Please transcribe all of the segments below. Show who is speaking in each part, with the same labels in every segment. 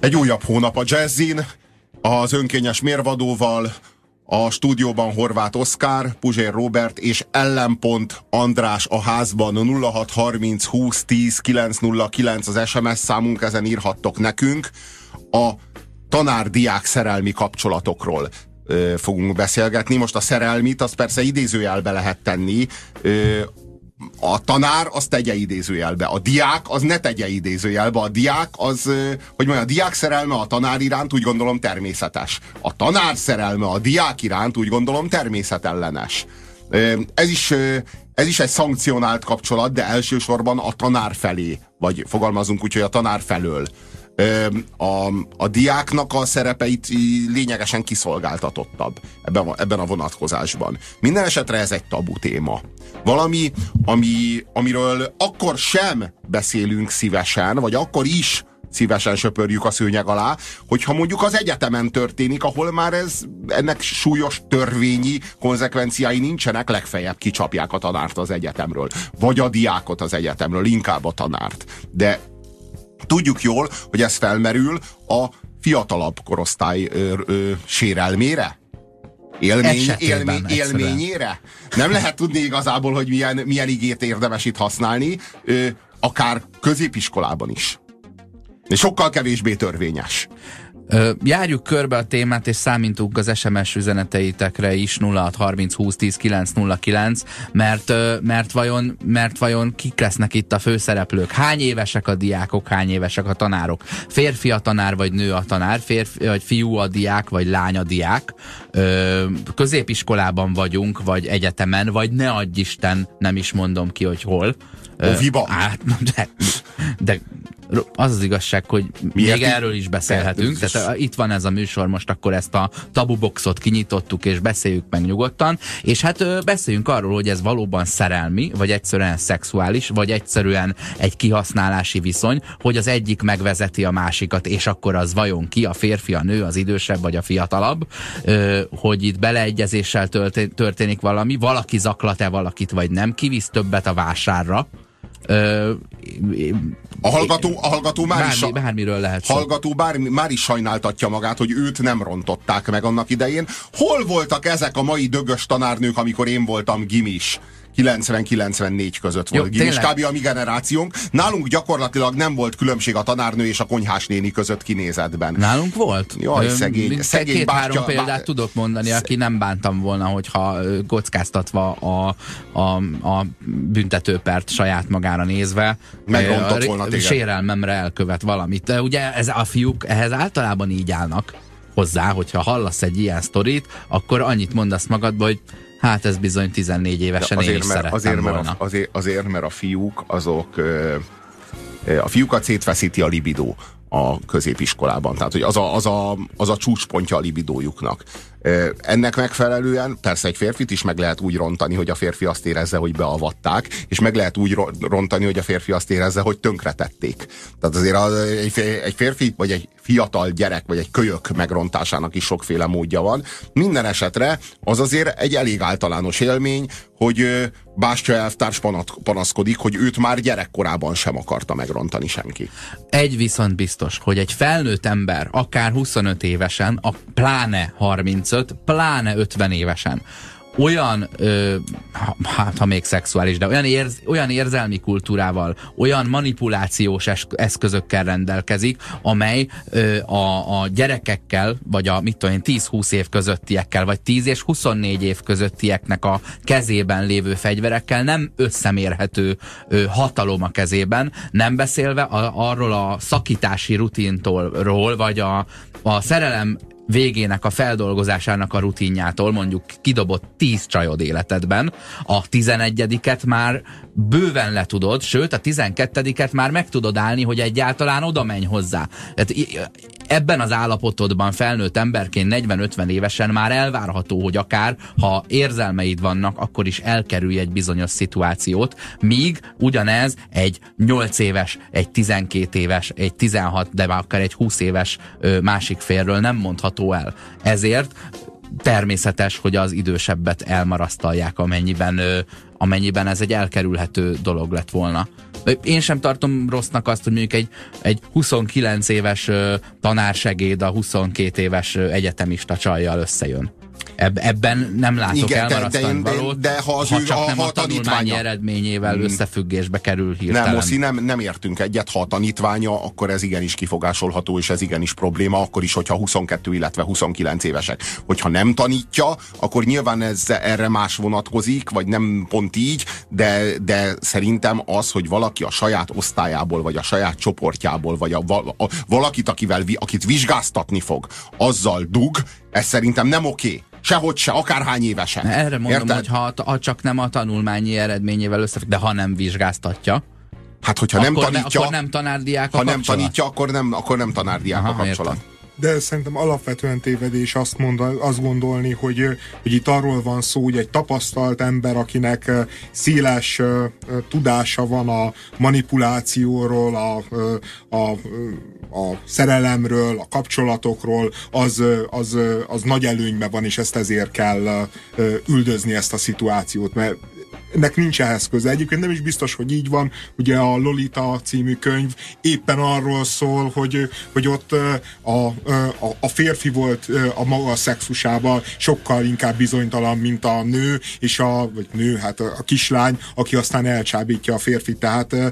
Speaker 1: Egy újabb hónap a jazzin, az önkényes mérvadóval, a stúdióban Horváth Oszkár, Puzsér Robert és ellenpont András a házban 0630 20 10 909 az SMS számunk, ezen írhattok nekünk. A tanár-diák szerelmi kapcsolatokról ö, fogunk beszélgetni. Most a szerelmit, azt persze idézőjelbe lehet tenni. Ö, a tanár az tegye idézőjelbe, a diák az ne tegye idézőjelbe, a diák az, hogy mondja, a diák szerelme a tanár iránt úgy gondolom természetes. A tanár szerelme a diák iránt úgy gondolom természetellenes. Ez is, ez is egy szankcionált kapcsolat, de elsősorban a tanár felé, vagy fogalmazunk úgy, hogy a tanár felől a, a diáknak a szerepe itt lényegesen kiszolgáltatottabb ebben, a, ebben a vonatkozásban. Minden esetre ez egy tabu téma. Valami, ami, amiről akkor sem beszélünk szívesen, vagy akkor is szívesen söpörjük a szőnyeg alá, hogyha mondjuk az egyetemen történik, ahol már ez, ennek súlyos törvényi konzekvenciái nincsenek, legfeljebb kicsapják a tanárt az egyetemről, vagy a diákot az egyetemről, inkább a tanárt. De Tudjuk jól, hogy ez felmerül a fiatalabb korosztály ö, ö, sérelmére, élmény, élmény, élményére. Nem lehet tudni igazából, hogy milyen, milyen igét érdemes itt használni, ö, akár középiskolában is. Sokkal kevésbé törvényes.
Speaker 2: Járjuk körbe a témát, és számítunk az SMS üzeneteitekre is 0630 20 10 909, mert, mert, vajon, mert vajon kik lesznek itt a főszereplők? Hány évesek a diákok, hány évesek a tanárok? Férfi a tanár, vagy nő a tanár? Férfi, vagy fiú a diák, vagy lány a diák? Középiskolában vagyunk, vagy egyetemen, vagy ne adj Isten, nem is mondom ki, hogy hol.
Speaker 1: Oviba?
Speaker 2: Hát, de, de az az igazság, hogy Miért még erről is beszélhetünk. Tehát itt van ez a műsor, most akkor ezt a tabuboxot kinyitottuk, és beszéljük meg nyugodtan. És hát beszéljünk arról, hogy ez valóban szerelmi, vagy egyszerűen szexuális, vagy egyszerűen egy kihasználási viszony, hogy az egyik megvezeti a másikat, és akkor az vajon ki, a férfi, a nő, az idősebb, vagy a fiatalabb, hogy itt beleegyezéssel történik valami, valaki zaklat-e valakit, vagy nem, kivisz többet a vásárra,
Speaker 1: Ö, a hallgató, a hallgató már
Speaker 2: bármi,
Speaker 1: is,
Speaker 2: bármiről lehet
Speaker 1: hallgató bár, már is sajnáltatja magát, hogy őt nem rontották meg annak idején. Hol voltak ezek a mai dögös tanárnők, amikor én voltam gimis? 90-94 között volt Jó, kb. a mi generációnk. Nálunk gyakorlatilag nem volt különbség a tanárnő és a konyhás néni között kinézetben.
Speaker 2: Nálunk volt?
Speaker 1: Jaj, szegény, szegény
Speaker 2: Két-három példát bár... tudok mondani, aki nem bántam volna, hogyha kockáztatva a, a, a büntetőpert saját magára nézve
Speaker 1: megrontott volna téged.
Speaker 2: Sérelmemre elkövet valamit. Ugye ez a fiúk ehhez általában így állnak hozzá, hogyha hallasz egy ilyen sztorit, akkor annyit mondasz magadba, hogy Hát ez bizony 14 évesen azért, én is mert,
Speaker 1: azért,
Speaker 2: volna.
Speaker 1: Mert a, azért, azért, mert a fiúk azok a fiúkat szétfeszíti a libidó a középiskolában. Tehát, hogy az a, az a, az a csúcspontja a libidójuknak. Ennek megfelelően persze egy férfit is meg lehet úgy rontani, hogy a férfi azt érezze, hogy beavatták, és meg lehet úgy rontani, hogy a férfi azt érezze, hogy tönkretették. Tehát azért az, egy férfi, vagy egy fiatal gyerek, vagy egy kölyök megrontásának is sokféle módja van. Minden esetre az azért egy elég általános élmény, hogy Bástya elvtárs panaszkodik, hogy őt már gyerekkorában sem akarta megrontani senki.
Speaker 2: Egy viszont biztos, hogy egy felnőtt ember, akár 25 évesen, a pláne 35, pláne 50 évesen. Olyan, ö, hát ha még szexuális, de olyan, érz, olyan érzelmi kultúrával, olyan manipulációs eszközökkel rendelkezik, amely ö, a, a gyerekekkel, vagy a mit tudom én, 10-20 év közöttiekkel, vagy 10 és 24 év közöttieknek a kezében lévő fegyverekkel nem összemérhető ö, hatalom a kezében, nem beszélve a, arról a szakítási rutintól, vagy a, a szerelem végének a feldolgozásának a rutinjától mondjuk kidobott 10 csajod életedben, a 11-et már bőven le tudod, sőt a 12-et már meg tudod állni, hogy egyáltalán oda menj hozzá. Tehát ebben az állapotodban felnőtt emberként 40-50 évesen már elvárható, hogy akár ha érzelmeid vannak, akkor is elkerülj egy bizonyos szituációt, míg ugyanez egy 8 éves, egy 12 éves, egy 16, de akár egy 20 éves másik félről nem mondható el. Ezért természetes, hogy az idősebbet elmarasztalják, amennyiben, amennyiben ez egy elkerülhető dolog lett volna. Én sem tartom rossznak azt, hogy mondjuk egy, egy 29 éves tanársegéd a 22 éves egyetemista csajjal összejön. Eb, ebben nem látok
Speaker 1: Igen,
Speaker 2: elmarasztani
Speaker 1: de- de-
Speaker 2: valót,
Speaker 1: de ha az
Speaker 2: ha
Speaker 1: ő-
Speaker 2: csak
Speaker 1: a-
Speaker 2: nem
Speaker 1: ha
Speaker 2: a,
Speaker 1: a tanítványa-
Speaker 2: eredményével összefüggésbe kerül hirtelen.
Speaker 1: Nem, Oszi, nem, nem értünk egyet, ha a tanítványa, akkor ez igenis kifogásolható, és ez igenis probléma, akkor is, hogyha 22, illetve 29 évesek. Hogyha nem tanítja, akkor nyilván ez erre más vonatkozik, vagy nem pont így, de, de szerintem az, hogy valaki a saját osztályából, vagy a saját csoportjából, vagy a, val- a, valakit, akivel, akit vizsgáztatni fog, azzal dug, ez szerintem nem oké. Sehogy se, akárhány évesen.
Speaker 2: Erre mondom,
Speaker 1: Érted?
Speaker 2: hogy ha, ha csak nem a tanulmányi eredményével összefügg, de ha nem vizsgáztatja,
Speaker 1: Hát, hogyha nem
Speaker 2: akkor,
Speaker 1: tanítja,
Speaker 2: ne, akkor nem tanárdiák a
Speaker 1: ha nem
Speaker 2: kapcsolat.
Speaker 1: tanítja, akkor nem, akkor nem tanárdiák a
Speaker 2: Aha,
Speaker 1: kapcsolat.
Speaker 2: értem.
Speaker 3: De szerintem alapvetően tévedés azt, mondani, azt gondolni, hogy, hogy itt arról van szó, hogy egy tapasztalt ember, akinek széles tudása van a manipulációról, a, a, a szerelemről, a kapcsolatokról, az, az, az nagy előnyben van, és ezt ezért kell üldözni ezt a szituációt, mert ennek nincs ehhez köze. Egyébként nem is biztos, hogy így van. Ugye a Lolita című könyv éppen arról szól, hogy, hogy ott a, a, a férfi volt a maga szexusában sokkal inkább bizonytalan, mint a nő, és a, vagy nő, hát a, a kislány, aki aztán elcsábítja a férfit. Tehát ö,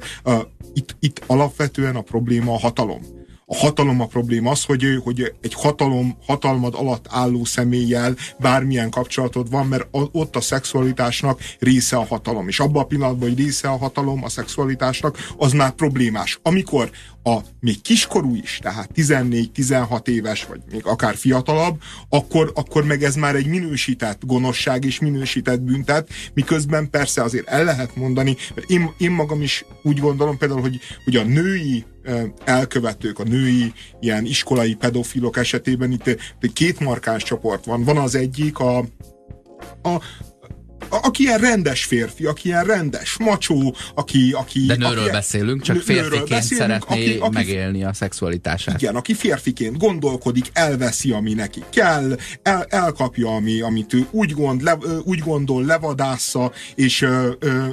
Speaker 3: itt, itt alapvetően a probléma a hatalom a hatalom a probléma az, hogy, hogy egy hatalom, hatalmad alatt álló személlyel bármilyen kapcsolatod van, mert ott a szexualitásnak része a hatalom. És abban a pillanatban, hogy része a hatalom a szexualitásnak, az már problémás. Amikor a még kiskorú is, tehát 14-16 éves, vagy még akár fiatalabb, akkor, akkor meg ez már egy minősített gonoszság és minősített büntet, miközben persze azért el lehet mondani, mert én, én magam is úgy gondolom például, hogy, hogy a női elkövetők, a női ilyen iskolai pedofilok esetében itt ö, két markáns csoport van. Van az egyik a, a a- aki ilyen rendes férfi, aki ilyen rendes, macsó, aki... aki
Speaker 2: De nőről
Speaker 3: aki,
Speaker 2: beszélünk, csak férfiként
Speaker 3: beszélünk,
Speaker 2: szeretné
Speaker 3: aki- aki-
Speaker 2: megélni a szexualitását.
Speaker 3: igen, aki férfiként gondolkodik, elveszi, ami neki kell, el, elkapja, ami, amit ő úgy, gond, le, úgy gondol, levadásza, és,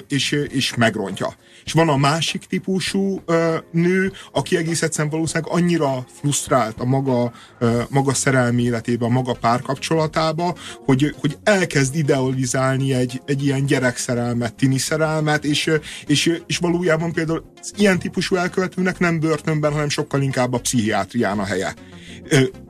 Speaker 3: és, és megrontja. És van a másik típusú ö, nő, aki egész egyszerűen valószínűleg annyira frusztrált a maga, ö, maga szerelmi életébe, a maga párkapcsolatába, hogy, hogy elkezd idealizálni egy, egy ilyen gyerekszerelmet, tini szerelmet, és, és, és valójában például ilyen típusú elkövetőnek nem börtönben, hanem sokkal inkább a pszichiátrián a helye.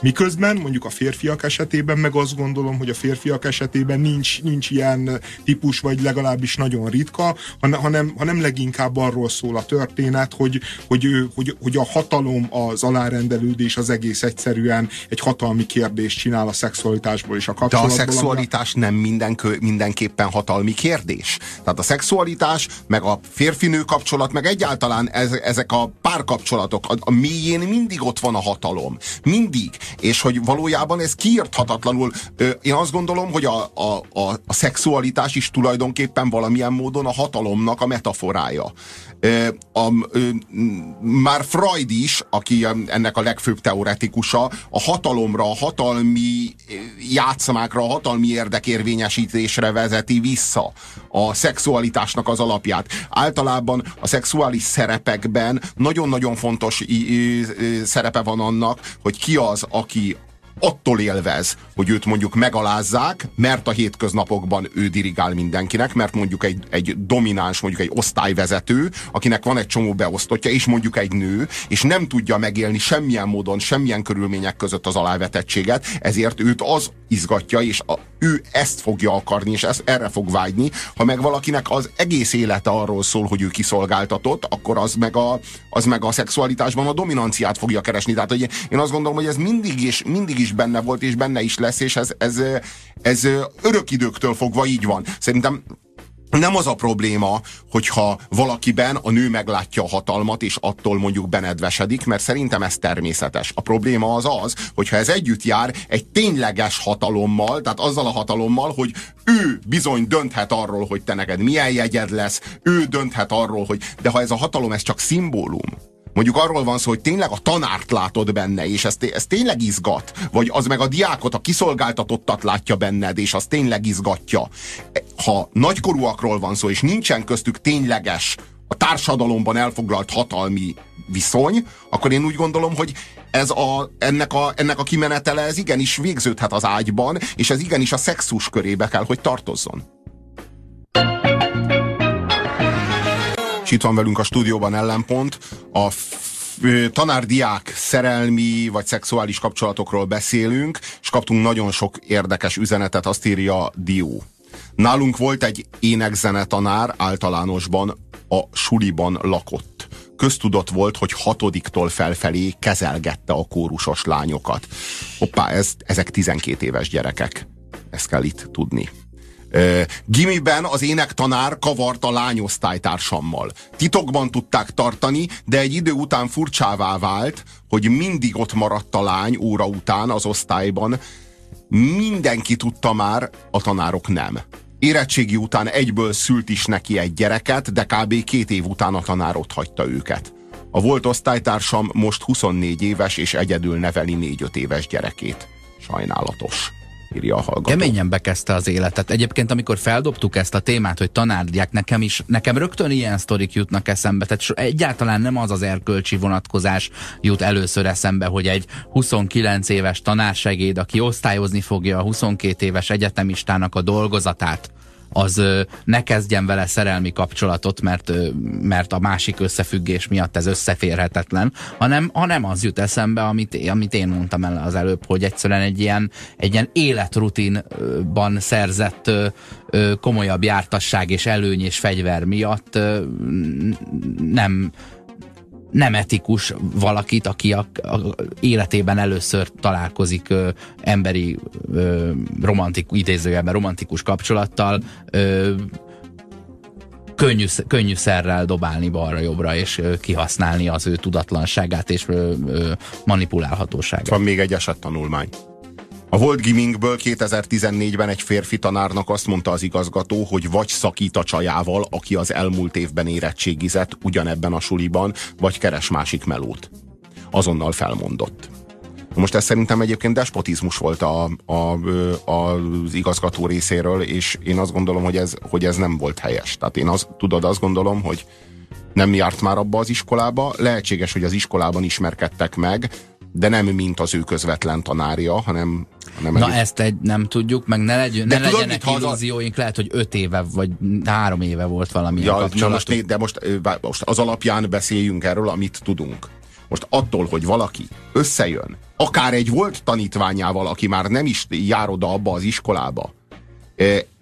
Speaker 3: Miközben mondjuk a férfiak esetében meg azt gondolom, hogy a férfiak esetében nincs, nincs ilyen típus, vagy legalábbis nagyon ritka, hanem, hanem, hanem leginkább arról szól a történet, hogy, hogy, ő- hogy, hogy a hatalom, az alárendelődés az egész egyszerűen egy hatalmi kérdést csinál a szexualitásból és a
Speaker 1: De a
Speaker 3: kapcsolatból.
Speaker 1: szexualitás nem minden, mindenképpen hatalmi kérdés. Tehát a szexualitás, meg a férfinő kapcsolat, meg egyáltalán ez, ezek a párkapcsolatok, a, a mélyén mindig ott van a hatalom. Mindig. És hogy valójában ez kiírthatatlanul. Ö, Én azt gondolom, hogy a, a, a, a szexualitás is tulajdonképpen valamilyen módon a hatalomnak a metaforája. A, már Freud is, aki ennek a legfőbb teoretikusa, a hatalomra, a hatalmi játszmákra, a hatalmi érdekérvényesítésre vezeti vissza a szexualitásnak az alapját. Általában a szexuális szerepekben nagyon-nagyon fontos szerepe van annak, hogy ki az, aki attól élvez, hogy őt mondjuk megalázzák, mert a hétköznapokban ő dirigál mindenkinek, mert mondjuk egy, egy domináns, mondjuk egy osztályvezető, akinek van egy csomó beosztottja, és mondjuk egy nő, és nem tudja megélni semmilyen módon, semmilyen körülmények között az alávetettséget, ezért őt az izgatja, és a, ő ezt fogja akarni, és ezt, erre fog vágyni. Ha meg valakinek az egész élete arról szól, hogy ő kiszolgáltatott, akkor az meg a, az meg a szexualitásban a dominanciát fogja keresni. Tehát hogy én azt gondolom, hogy ez mindig is, mindig is benne volt, és benne is lesz, és ez, ez, ez örök időktől fogva így van. Szerintem nem az a probléma, hogyha valakiben a nő meglátja a hatalmat, és attól mondjuk benedvesedik, mert szerintem ez természetes. A probléma az az, hogyha ez együtt jár egy tényleges hatalommal, tehát azzal a hatalommal, hogy ő bizony dönthet arról, hogy te neked milyen jegyed lesz, ő dönthet arról, hogy de ha ez a hatalom ez csak szimbólum, mondjuk arról van szó, hogy tényleg a tanárt látod benne, és ez, ez tényleg izgat, vagy az meg a diákot, a kiszolgáltatottat látja benned, és az tényleg izgatja. Ha nagykorúakról van szó, és nincsen köztük tényleges a társadalomban elfoglalt hatalmi viszony, akkor én úgy gondolom, hogy ez a, ennek, a, ennek a kimenetele ez igenis végződhet az ágyban, és ez igenis a szexus körébe kell, hogy tartozzon. És itt van velünk a stúdióban ellenpont, a tanárdiák szerelmi vagy szexuális kapcsolatokról beszélünk, és kaptunk nagyon sok érdekes üzenetet, azt írja Dió. Nálunk volt egy énekzenetanár általánosban, a suliban lakott. Köztudott volt, hogy hatodiktól felfelé kezelgette a kórusos lányokat. Hoppá, ez, ezek 12 éves gyerekek. Ezt kell itt tudni. Gimiben az énektanár kavart a lányosztálytársammal. Titokban tudták tartani, de egy idő után furcsává vált, hogy mindig ott maradt a lány óra után az osztályban. Mindenki tudta már, a tanárok nem. Érettségi után egyből szült is neki egy gyereket, de kb. két év után a tanár ott hagyta őket. A volt osztálytársam most 24 éves, és egyedül neveli 4-5 éves gyerekét. Sajnálatos írja a hallgató.
Speaker 2: Keményen bekezdte az életet. Egyébként, amikor feldobtuk ezt a témát, hogy tanárdiák, nekem is, nekem rögtön ilyen sztorik jutnak eszembe. Tehát egyáltalán nem az az erkölcsi vonatkozás jut először eszembe, hogy egy 29 éves tanársegéd, aki osztályozni fogja a 22 éves egyetemistának a dolgozatát, az ne kezdjen vele szerelmi kapcsolatot, mert, mert a másik összefüggés miatt ez összeférhetetlen, hanem, hanem az jut eszembe, amit, amit én mondtam el az előbb, hogy egyszerűen egy ilyen, egy ilyen életrutinban szerzett komolyabb jártasság és előny és fegyver miatt nem nem etikus valakit, aki a, a életében először találkozik ö, emberi ö, romantikus, idézőjelben romantikus kapcsolattal, ö, könnyű, könnyű szerrel dobálni balra-jobbra, és ö, kihasználni az ő tudatlanságát és ö, ö, manipulálhatóságát.
Speaker 1: Van még egy esettanulmány. A Volt Gimingből 2014-ben egy férfi tanárnak azt mondta az igazgató, hogy vagy szakít a csajával, aki az elmúlt évben érettségizett ugyanebben a suliban, vagy keres másik melót. Azonnal felmondott. Most ez szerintem egyébként despotizmus volt a, a, a, az igazgató részéről, és én azt gondolom, hogy ez, hogy ez nem volt helyes. Tehát én az, tudod, azt gondolom, hogy nem járt már abba az iskolába, lehetséges, hogy az iskolában ismerkedtek meg, de nem mint az ő közvetlen tanárja, hanem
Speaker 2: hanem Na egy... ezt egy, nem tudjuk, meg ne, legy, ne tudod, legyenek illúzióink, lehet, hogy öt éve vagy három éve volt valami ja,
Speaker 1: most, De most, most az alapján beszéljünk erről, amit tudunk. Most attól, hogy valaki összejön, akár egy volt tanítványával, aki már nem is jár oda abba az iskolába,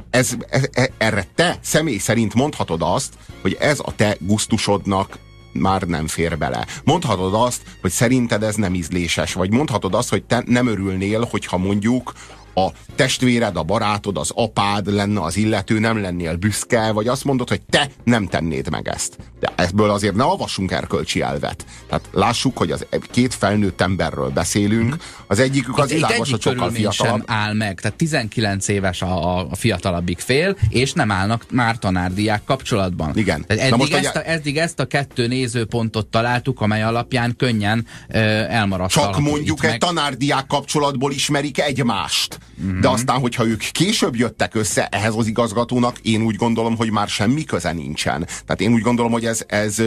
Speaker 1: ez, ez, erre te személy szerint mondhatod azt, hogy ez a te gusztusodnak már nem fér bele. Mondhatod azt, hogy szerinted ez nem ízléses, vagy mondhatod azt, hogy te nem örülnél, hogyha mondjuk a testvéred, a barátod, az apád lenne az illető, nem lennél büszke, vagy azt mondod, hogy te nem tennéd meg ezt. De ebből azért ne avassunk erkölcsi elvet. Tehát lássuk, hogy az két felnőtt emberről beszélünk, az egyikük az világos, hogy sokkal fiatalabb.
Speaker 2: sem áll meg, tehát 19 éves a, a fiatalabbik fél, és nem állnak már tanárdiák kapcsolatban.
Speaker 1: Igen.
Speaker 2: Tehát eddig, most, ezt a, eddig ezt a kettő nézőpontot találtuk, amely alapján könnyen ö, elmarasztalható.
Speaker 1: Csak mondjuk egy meg. tanárdiák kapcsolatból ismerik egymást. Mm-hmm. De aztán, hogyha ők később jöttek össze ehhez az igazgatónak, én úgy gondolom, hogy már semmi köze nincsen. Tehát én úgy gondolom, hogy ez, ez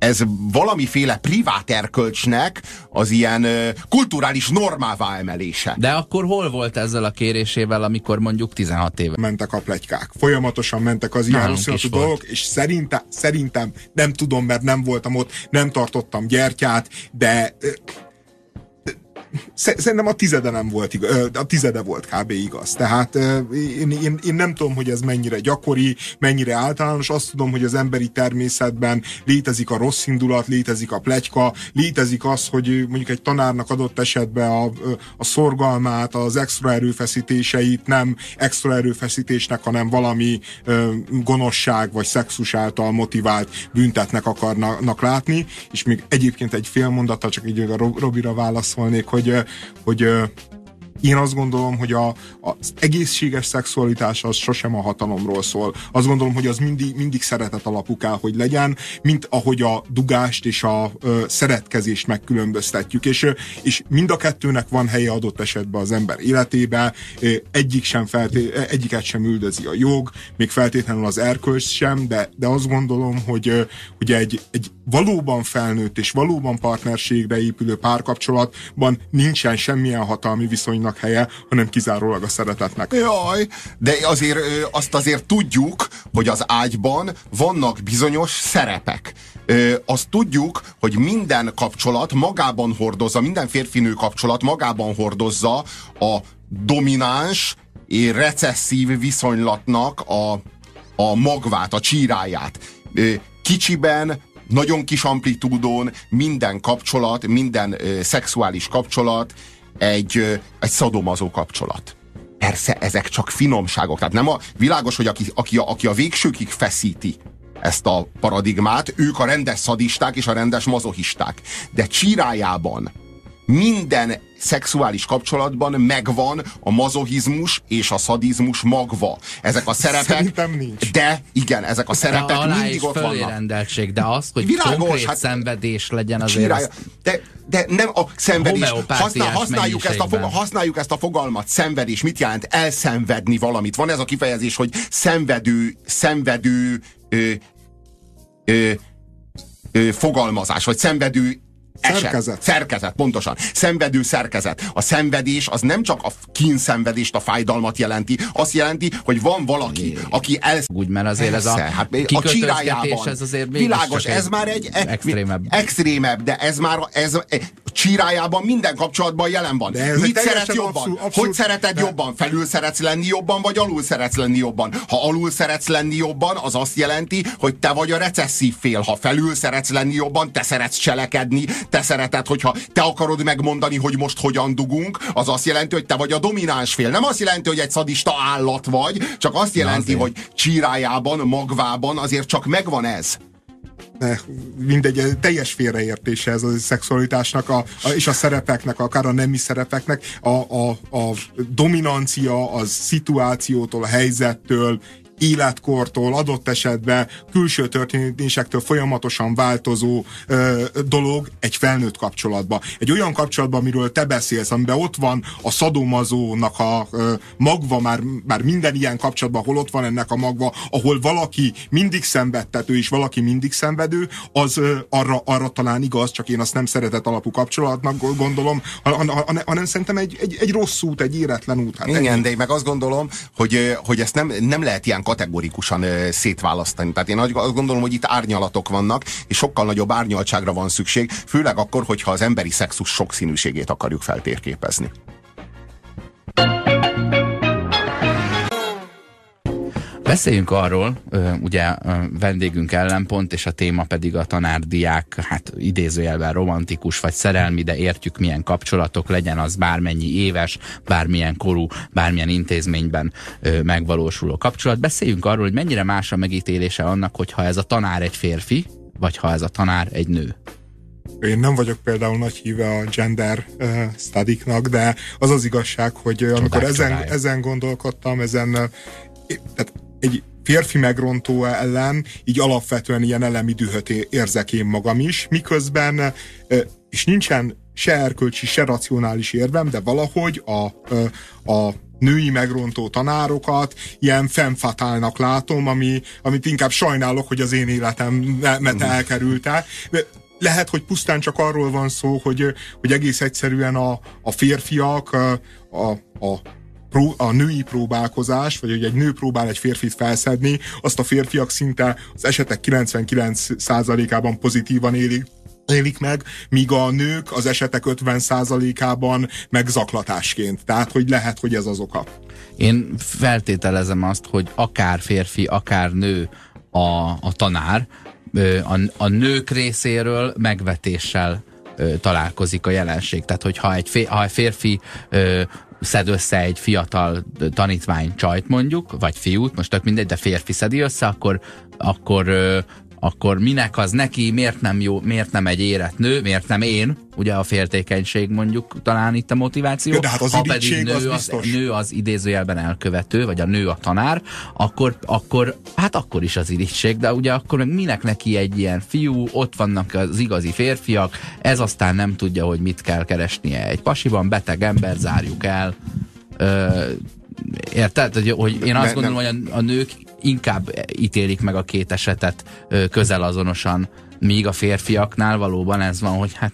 Speaker 1: ez valamiféle privát erkölcsnek az ilyen kulturális normává emelése.
Speaker 2: De akkor hol volt ezzel a kérésével, amikor mondjuk 16 éve?
Speaker 3: Mentek a plegykák. Folyamatosan mentek az ilyen dolgok, és szerintem, szerintem nem tudom, mert nem voltam ott, nem tartottam gyertyát, de Szerintem a tizede nem volt igaz, a tizede volt kb. igaz. Tehát én, én, én nem tudom, hogy ez mennyire gyakori, mennyire általános, azt tudom, hogy az emberi természetben létezik a rossz indulat, létezik a plegyka, létezik az, hogy mondjuk egy tanárnak adott esetben a, a szorgalmát, az extra erőfeszítéseit nem extra erőfeszítésnek, hanem valami gonoszság vagy szexus által motivált büntetnek akarnak látni, és még egyébként egy fél mondata, csak így a Robira válaszolnék, hogy hogy, hogy én azt gondolom, hogy a, az egészséges szexualitás az sosem a hatalomról szól. Azt gondolom, hogy az mindig, mindig szeretet alapú kell, hogy legyen, mint ahogy a dugást és a ö, szeretkezést megkülönböztetjük. És, és mind a kettőnek van helye adott esetben az ember életébe, egyik sem felté, egyiket sem üldözi a jog, még feltétlenül az erkölcs sem, de, de azt gondolom, hogy, hogy egy, egy valóban felnőtt és valóban partnerségre épülő párkapcsolatban nincsen semmilyen hatalmi viszonynak helye, hanem kizárólag a szeretetnek.
Speaker 1: Jaj, de azért azt azért tudjuk, hogy az ágyban vannak bizonyos szerepek. Azt tudjuk, hogy minden kapcsolat magában hordozza, minden férfinő kapcsolat magában hordozza a domináns, recesszív viszonylatnak a, a magvát, a csíráját. Kicsiben nagyon kis amplitúdón minden kapcsolat, minden ö, szexuális kapcsolat egy, ö, egy szadomazó kapcsolat. Persze, ezek csak finomságok. Tehát nem a világos, hogy aki, aki, a, aki a végsőkig feszíti ezt a paradigmát, ők a rendes szadisták és a rendes mazohisták. De csírájában minden szexuális kapcsolatban megvan a mazohizmus és a szadizmus magva. Ezek a szerepek...
Speaker 3: Szerintem nincs.
Speaker 1: De igen, ezek a szerepek
Speaker 2: alá
Speaker 1: mindig ott vannak.
Speaker 2: rendeltség, de az, hogy
Speaker 1: Világos,
Speaker 2: konkrét
Speaker 1: hát
Speaker 2: szenvedés legyen azért...
Speaker 1: Csirája.
Speaker 2: Azt...
Speaker 1: De, de nem a szenvedés. Használ, használjuk, ezt a fog,
Speaker 2: mennyiségben.
Speaker 1: használjuk ezt a fogalmat. Szenvedés. Mit jelent? Elszenvedni valamit. Van ez a kifejezés, hogy szenvedő, szenvedő ö, ö, ö, fogalmazás, vagy szenvedő.
Speaker 3: Szerkezet.
Speaker 1: Szerkezet, pontosan. Szenvedő szerkezet. A szenvedés az nem csak a kínszenvedést, a fájdalmat jelenti, azt jelenti, hogy van valaki, aki el...
Speaker 2: Úgy, mert azért ez a
Speaker 1: Persze, hát a csirájában.
Speaker 2: ez azért
Speaker 1: Világos, ez már egy e-
Speaker 2: extrémebb.
Speaker 1: extrémebb, de ez már ez csirájában minden kapcsolatban jelen van.
Speaker 3: De ez
Speaker 1: Mit szeretsz jobban?
Speaker 3: abszolút- abszolút-
Speaker 1: hogy szereted
Speaker 3: de-
Speaker 1: jobban? Felül szeretsz lenni jobban, vagy alul szeretsz lenni jobban? Ha alul szeretsz lenni jobban, az azt jelenti, hogy te vagy a recesszív fél. Ha felül szeretsz lenni jobban, te szeretsz cselekedni, te szereted, hogyha te akarod megmondani, hogy most hogyan dugunk, az azt jelenti, hogy te vagy a domináns fél. Nem azt jelenti, hogy egy szadista állat vagy, csak azt jelenti, hogy csírájában, magvában azért csak megvan ez.
Speaker 3: Mindegy, teljes félreértése ez a szexualitásnak, a, a, és a szerepeknek, akár a nemi szerepeknek, a, a, a dominancia az szituációtól, a helyzettől, életkortól, adott esetben külső történésektől folyamatosan változó ö, dolog egy felnőtt kapcsolatban. Egy olyan kapcsolatban, amiről te beszélsz, amiben ott van a szadomazónak a ö, magva, már, már minden ilyen kapcsolatban, ahol ott van ennek a magva, ahol valaki mindig szenvedtető, és valaki mindig szenvedő, az ö, arra, arra talán igaz, csak én azt nem szeretet alapú kapcsolatnak gondolom, hanem, szerintem egy, egy, egy rossz út, egy éretlen út. Hát ennyi.
Speaker 1: Igen, de én meg azt gondolom, hogy, hogy ezt nem, nem lehet ilyen kategorikusan szétválasztani. Tehát én azt gondolom, hogy itt árnyalatok vannak, és sokkal nagyobb árnyaltságra van szükség, főleg akkor, hogyha az emberi szexus sokszínűségét akarjuk feltérképezni.
Speaker 2: Beszéljünk arról, ugye vendégünk ellenpont, és a téma pedig a tanárdiák, hát idézőjelben romantikus vagy szerelmi, de értjük milyen kapcsolatok, legyen az bármennyi éves, bármilyen korú, bármilyen intézményben megvalósuló kapcsolat. Beszéljünk arról, hogy mennyire más a megítélése annak, hogyha ez a tanár egy férfi, vagy ha ez a tanár egy nő.
Speaker 3: Én nem vagyok például nagy híve a gender uh, studiknak, de az az igazság, hogy uh, amikor ezen,
Speaker 2: csodája.
Speaker 3: ezen gondolkodtam, ezen tehát egy férfi megrontó ellen így alapvetően ilyen elemi dühöt érzek én magam is, miközben és nincsen se erkölcsi, se racionális érvem, de valahogy a, a női megrontó tanárokat ilyen fennfatálnak látom, ami, amit inkább sajnálok, hogy az én életemet elkerülte. Lehet, hogy pusztán csak arról van szó, hogy, hogy egész egyszerűen a, a férfiak a, a, a pró, a női próbálkozás, vagy hogy egy nő próbál egy férfit felszedni, azt a férfiak szinte az esetek 99%-ában pozitívan élik, élik meg, míg a nők az esetek 50%-ában megzaklatásként. Tehát, hogy lehet, hogy ez az oka.
Speaker 2: Én feltételezem azt, hogy akár férfi, akár nő a, a tanár, a, a nők részéről megvetéssel találkozik a jelenség. Tehát, hogyha egy, fér, ha egy férfi szed össze egy fiatal tanítvány csajt mondjuk, vagy fiút, most tök mindegy, de férfi szedi össze, akkor, akkor akkor minek az neki, miért nem jó, miért nem egy érett nő, miért nem én, ugye a féltékenység mondjuk talán itt a motiváció.
Speaker 3: De hát az
Speaker 2: ha pedig nő
Speaker 3: az,
Speaker 2: az, nő az idézőjelben elkövető, vagy a nő a tanár, akkor, akkor hát akkor is az irítség, de ugye akkor meg minek neki egy ilyen fiú, ott vannak az igazi férfiak, ez aztán nem tudja, hogy mit kell keresnie. Egy pasiban beteg ember, zárjuk el. Ö, érted? Hogy, hogy én azt gondolom, hogy a, a nők inkább ítélik meg a két esetet közel azonosan, míg a férfiaknál valóban ez van, hogy hát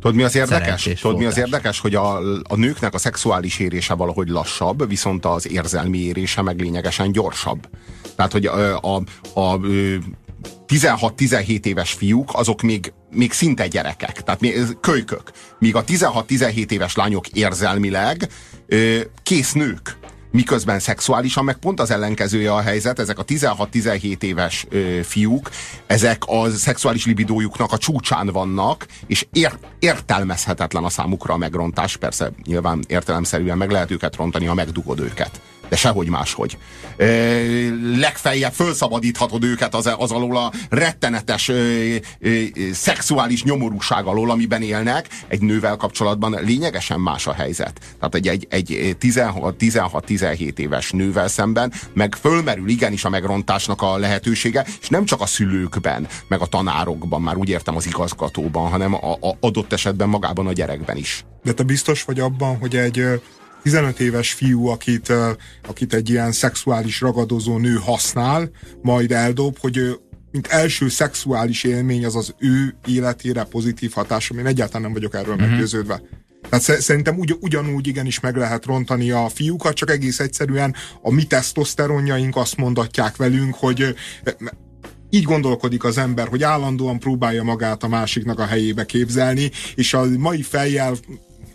Speaker 1: Tudod, mi az érdekes? Tudod, mi az érdekes, hogy a, a nőknek a szexuális érése valahogy lassabb, viszont az érzelmi érése meg lényegesen gyorsabb. Tehát, hogy a, a, a 16-17 éves fiúk, azok még, még szinte gyerekek, tehát kölykök. Míg a 16-17 éves lányok érzelmileg kész nők. Miközben szexuálisan meg pont az ellenkezője a helyzet, ezek a 16-17 éves ö, fiúk, ezek a szexuális libidójuknak a csúcsán vannak, és ér, értelmezhetetlen a számukra a megrontás, persze nyilván értelemszerűen meg lehet őket rontani, ha megdugod őket de sehogy máshogy. E, legfeljebb felszabadíthatod őket az, az alól a rettenetes e, e, szexuális nyomorúság alól, amiben élnek. Egy nővel kapcsolatban lényegesen más a helyzet. Tehát egy, egy, egy 16-17 éves nővel szemben meg fölmerül igenis a megrontásnak a lehetősége, és nem csak a szülőkben, meg a tanárokban, már úgy értem az igazgatóban, hanem a, a adott esetben magában a gyerekben is.
Speaker 3: De te biztos vagy abban, hogy egy 15 éves fiú, akit, akit egy ilyen szexuális ragadozó nő használ, majd eldob, hogy mint első szexuális élmény az az ő életére pozitív hatás, Én egyáltalán nem vagyok erről uh-huh. meggyőződve. Tehát szerintem ugy, ugyanúgy igenis meg lehet rontani a fiúkat, csak egész egyszerűen a mi tesztoszteronjaink azt mondatják velünk, hogy így gondolkodik az ember, hogy állandóan próbálja magát a másiknak a helyébe képzelni, és a mai fejjel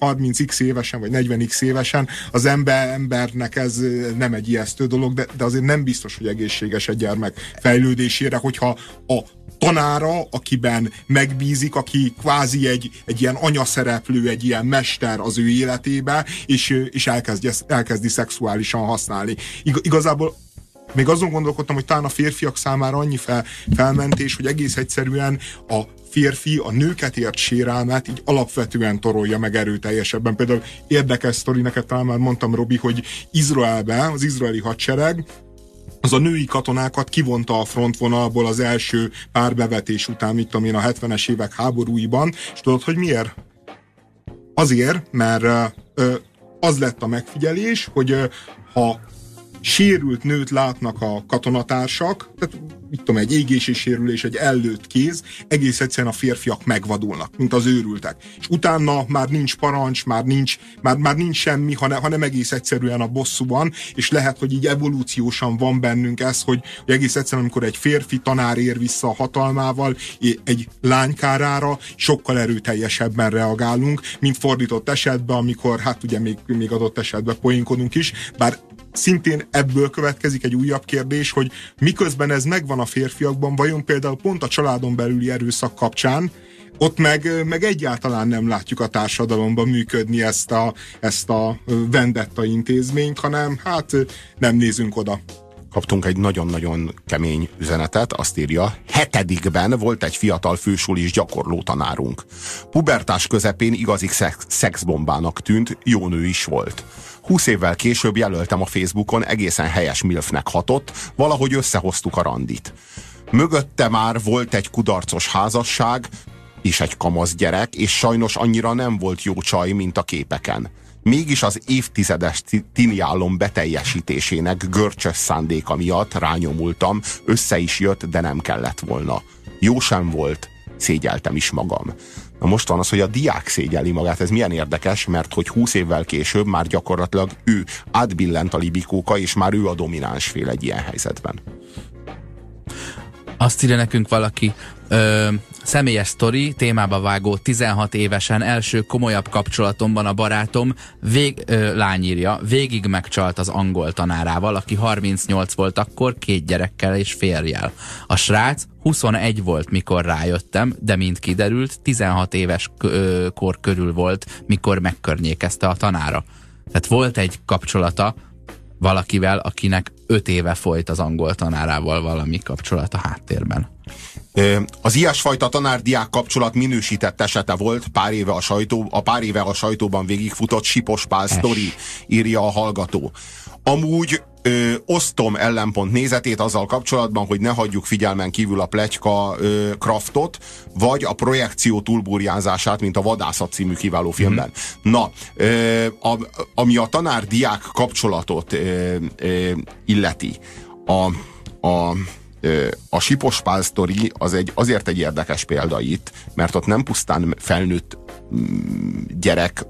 Speaker 3: 30x évesen, vagy 40x évesen, az ember, embernek ez nem egy ijesztő dolog, de, de azért nem biztos, hogy egészséges egy gyermek fejlődésére, hogyha a tanára, akiben megbízik, aki kvázi egy, egy ilyen anyaszereplő, egy ilyen mester az ő életébe, és, és elkezdi, elkezdi szexuálisan használni. Ig, igazából még azon gondolkodtam, hogy talán a férfiak számára annyi fel, felmentés, hogy egész egyszerűen a férfi a nőket ért sérelmet így alapvetően torolja meg erőteljesebben. Például érdekes sztori, neked talán már mondtam, Robi, hogy Izraelben, az izraeli hadsereg az a női katonákat kivonta a frontvonalból az első pár bevetés után, mit tudom én, a 70-es évek háborúiban, és tudod, hogy miért? Azért, mert az lett a megfigyelés, hogy ha sérült nőt látnak a katonatársak, tehát mit tudom, egy égési sérülés, egy ellőtt kéz, egész egyszerűen a férfiak megvadulnak, mint az őrültek. És utána már nincs parancs, már nincs, már, már nincs semmi, hanem, hanem egész egyszerűen a bosszúban, és lehet, hogy így evolúciósan van bennünk ez, hogy, hogy egész egyszerűen, amikor egy férfi tanár ér vissza a hatalmával, egy lánykárára sokkal erőteljesebben reagálunk, mint fordított esetben, amikor hát ugye még, még adott esetben poénkodunk is, bár szintén ebből következik egy újabb kérdés, hogy miközben ez megvan a férfiakban, vajon például pont a családon belüli erőszak kapcsán, ott meg, meg egyáltalán nem látjuk a társadalomban működni ezt a, ezt a vendetta intézményt, hanem hát nem nézünk oda
Speaker 1: kaptunk egy nagyon-nagyon kemény üzenetet, azt írja, hetedikben volt egy fiatal fősulis gyakorló tanárunk. Pubertás közepén igazi szex, szexbombának tűnt, jó nő is volt. Húsz évvel később jelöltem a Facebookon, egészen helyes milfnek hatott, valahogy összehoztuk a randit. Mögötte már volt egy kudarcos házasság, és egy kamasz gyerek, és sajnos annyira nem volt jó csaj, mint a képeken. Mégis az évtizedes tini álom beteljesítésének görcsös szándéka miatt rányomultam, össze is jött, de nem kellett volna. Jó sem volt, szégyeltem is magam. Na most van az, hogy a diák szégyeli magát. Ez milyen érdekes, mert hogy 20 évvel később már gyakorlatilag ő átbillent a libikóka, és már ő a domináns fél egy ilyen helyzetben.
Speaker 2: Azt írja nekünk valaki, ö, személyes sztori, témába vágó 16 évesen első komolyabb kapcsolatomban a barátom vég, ö, lányírja, végig megcsalt az angol tanárával, aki 38 volt akkor, két gyerekkel és férjel. A srác 21 volt, mikor rájöttem, de mint kiderült, 16 éves kor körül volt, mikor megkörnyékezte a tanára. Tehát volt egy kapcsolata valakivel, akinek öt éve folyt az angol tanárával valami kapcsolat a háttérben.
Speaker 1: Az ilyesfajta tanárdiák kapcsolat minősített esete volt pár éve a, sajtó, a pár éve a sajtóban végigfutott Sipos Pál sztori, írja a hallgató. Amúgy ö, osztom ellenpont nézetét azzal kapcsolatban, hogy ne hagyjuk figyelmen kívül a pletyka ö, kraftot, vagy a projekció túlburjázását, mint a Vadászat című kiváló filmben. Mm. Na, ö, a, ami a tanár-diák kapcsolatot ö, ö, illeti, a, a a Sipos Pál sztori az egy, azért egy érdekes példa itt, mert ott nem pusztán felnőtt gyerek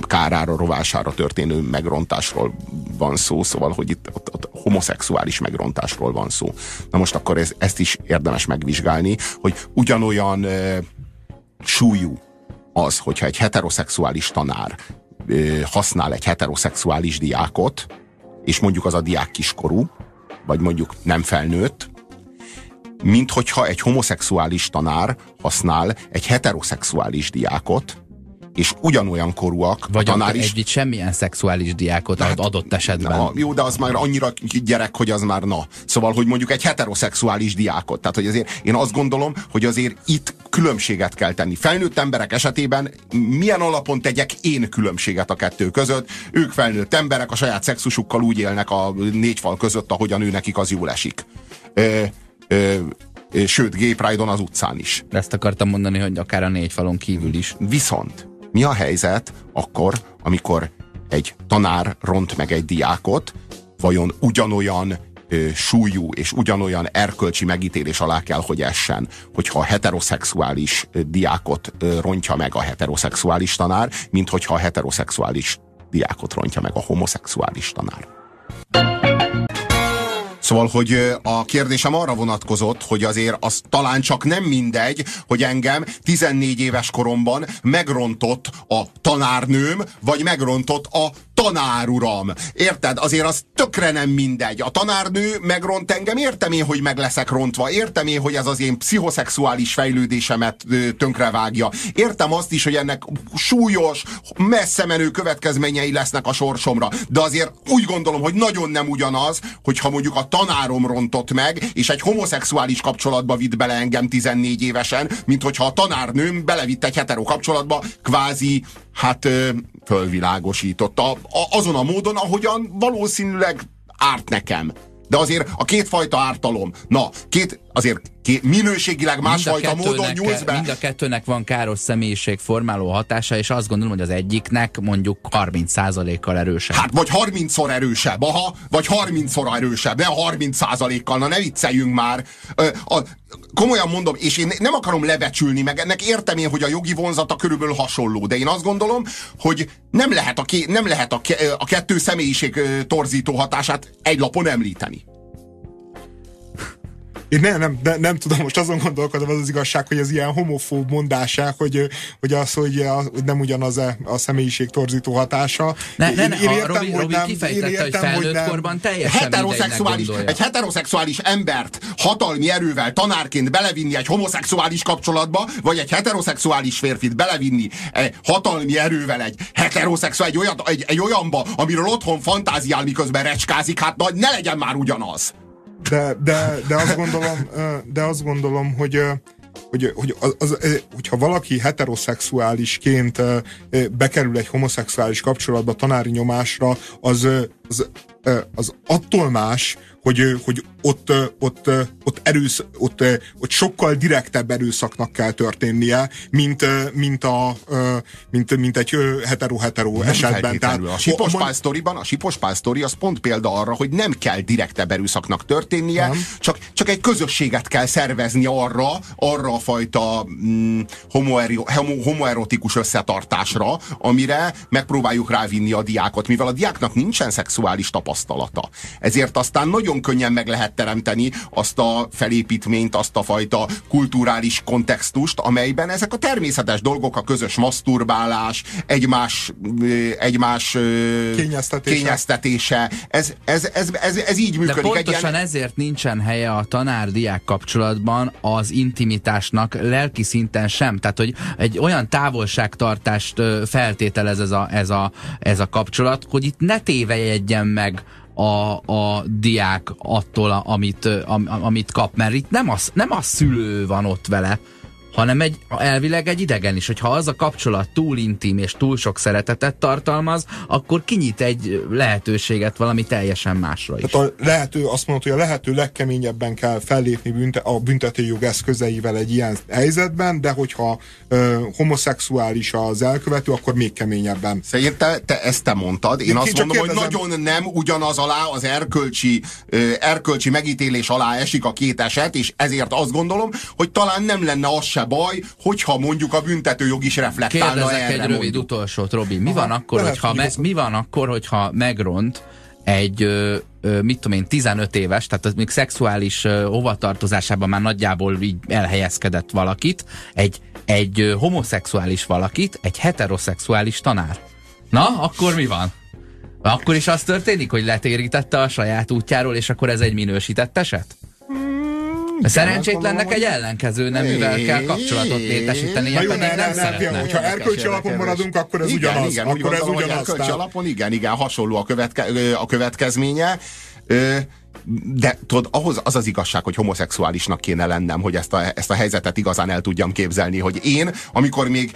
Speaker 1: kárára, rovására történő megrontásról van szó, szóval, hogy itt ott, ott homoszexuális megrontásról van szó. Na most akkor ez, ezt is érdemes megvizsgálni, hogy ugyanolyan e, súlyú az, hogyha egy heteroszexuális tanár e, használ egy heteroszexuális diákot, és mondjuk az a diák kiskorú, vagy mondjuk nem felnőtt, mint hogyha egy homoszexuális tanár használ egy heteroszexuális diákot, és ugyanolyan korúak
Speaker 2: Vagy a tanár is. Egy semmilyen szexuális diákot hát, adott esetben. Na,
Speaker 1: jó, de az már annyira gyerek, hogy az már na. Szóval, hogy mondjuk egy heteroszexuális diákot. Tehát, hogy azért én azt gondolom, hogy azért itt különbséget kell tenni. Felnőtt emberek esetében milyen alapon tegyek én különbséget a kettő között? Ők felnőtt emberek a saját szexusukkal úgy élnek a négy fal között, ahogyan ő nekik az jól esik. Ö, ö, sőt, gay pride az utcán is.
Speaker 2: Ezt akartam mondani, hogy akár a négy falon kívül is.
Speaker 1: Viszont mi a helyzet akkor, amikor egy tanár ront meg egy diákot, vajon ugyanolyan ö, súlyú és ugyanolyan erkölcsi megítélés alá kell, hogy essen, hogyha a heteroszexuális diákot ö, rontja meg a heteroszexuális tanár, mint hogyha a heteroszexuális diákot rontja meg a homoszexuális tanár. Szóval, hogy a kérdésem arra vonatkozott, hogy azért az talán csak nem mindegy, hogy engem 14 éves koromban megrontott a tanárnőm, vagy megrontott a tanáruram. Érted? Azért az tökre nem mindegy. A tanárnő megront engem, értem én, hogy meg leszek rontva, értem én, hogy ez az én pszichoszexuális fejlődésemet tönkrevágja. Értem azt is, hogy ennek súlyos, messze menő következményei lesznek a sorsomra. De azért úgy gondolom, hogy nagyon nem ugyanaz, hogyha mondjuk a tanárom rontott meg, és egy homoszexuális kapcsolatba vitt bele engem 14 évesen, mint hogyha a tanárnőm belevitt egy hetero kapcsolatba, kvázi, hát fölvilágosította azon a módon, ahogyan valószínűleg árt nekem. De azért a kétfajta ártalom, na, két, azért két, minőségileg másfajta módon nyúlsz be.
Speaker 2: Mind a kettőnek van káros személyiség formáló hatása, és azt gondolom, hogy az egyiknek mondjuk 30%-kal erősebb.
Speaker 1: Hát vagy 30-szor erősebb, aha, vagy 30-szor erősebb, ne 30%-kal, na ne vicceljünk már. A, komolyan mondom, és én nem akarom lebecsülni, meg ennek értem én, hogy a jogi vonzata körülbelül hasonló, de én azt gondolom, hogy nem lehet a, ké, nem lehet a, a kettő személyiség torzító hatását egy lapon említeni.
Speaker 3: Én nem, nem, nem, nem tudom, most azon gondolkodom, az az igazság, hogy ez ilyen homofób mondásák, hogy, hogy az, hogy, a, hogy nem ugyanaz a, személyiség torzító hatása.
Speaker 2: Ne, én, ne, ne, én értem, Robi, hogy Robi nem, kifejtette, értem, hogy felnőtt hogy korban teljesen
Speaker 1: heteroszexuális, Egy heteroszexuális embert hatalmi erővel tanárként belevinni egy homoszexuális kapcsolatba, vagy egy heteroszexuális férfit belevinni egy hatalmi erővel egy heteroszexuális, egy, olyan, egy, egy olyanba, amiről otthon fantáziál, miközben recskázik, hát nagy, ne legyen már ugyanaz
Speaker 3: de, de, de azt gondolom, de azt gondolom, hogy hogy, hogy az, az, hogyha valaki heteroszexuálisként bekerül egy homoszexuális kapcsolatba tanári nyomásra, az, az, az attól más, hogy, hogy ott, ott, ott, erősz, ott, ott sokkal direktebb erőszaknak kell történnie, mint, mint, a, mint, mint egy hetero-hetero esetben.
Speaker 1: Tehát, a Sipos Pál sztoriban, a Sipos Pál sztori az pont példa arra, hogy nem kell direktebb erőszaknak történnie, csak, csak egy közösséget kell szervezni arra, arra a fajta mm, homoerotikus összetartásra, amire megpróbáljuk rávinni a diákot, mivel a diáknak nincsen szexuális tapasztalata. Ezért aztán nagyon könnyen meg lehet teremteni azt a felépítményt, azt a fajta kulturális kontextust, amelyben ezek a természetes dolgok, a közös maszturbálás, egymás, egymás kényeztetése, kényeztetése ez, ez, ez, ez, ez így működik.
Speaker 2: De pontosan ilyen... ezért nincsen helye a tanár-diák kapcsolatban az intimitásnak lelki szinten sem. Tehát, hogy egy olyan távolságtartást feltételez ez a, ez a, ez a kapcsolat, hogy itt ne tévejegyen meg a, a diák attól, amit, am, amit kap, mert itt nem, az, nem a szülő van ott vele, hanem egy, elvileg egy idegen is. Hogyha az a kapcsolat túl intim és túl sok szeretetet tartalmaz, akkor kinyit egy lehetőséget valami teljesen másra is.
Speaker 3: Tehát a lehető, azt mondod, hogy a lehető legkeményebben kell fellépni bünte, a büntetőjog eszközeivel egy ilyen helyzetben, de hogyha ö, homoszexuális az elkövető, akkor még keményebben.
Speaker 1: Szerintem te, te ezt te mondtad. Én, Én azt mondom, kérdezem... hogy nagyon nem ugyanaz alá az erkölcsi, ö, erkölcsi megítélés alá esik a két eset, és ezért azt gondolom, hogy talán nem lenne az sem baj, hogyha mondjuk a büntetőjog is reflektálna
Speaker 2: Kérdezek
Speaker 1: erre.
Speaker 2: egy rövid
Speaker 1: mondjuk.
Speaker 2: utolsót, Robi. Mi, Aha, van akkor, hogyha me, mi van akkor, hogyha megront egy, ö, ö, mit tudom én, 15 éves, tehát az még szexuális ö, hovatartozásában már nagyjából így elhelyezkedett valakit, egy, egy ö, homoszexuális valakit, egy heteroszexuális tanár. Na, akkor mi van? Akkor is az történik, hogy letérítette a saját útjáról, és akkor ez egy minősített eset? Szerencsétlennek egy ellenkező neművel kell kapcsolatot létesíteni,
Speaker 3: jó,
Speaker 2: pedig
Speaker 3: ne,
Speaker 2: nem
Speaker 3: ne, ne,
Speaker 2: szeretne.
Speaker 3: hogyha erkölcsi alapon maradunk, akkor ez ugyanaz.
Speaker 1: Igen,
Speaker 3: akkor ez ugyanaz.
Speaker 1: erkölcsi alapon igen, igen, hasonló a, következménye. De tudod, ahhoz az az igazság, hogy homoszexuálisnak kéne lennem, hogy ezt a, ezt a helyzetet igazán el tudjam képzelni, hogy én, amikor még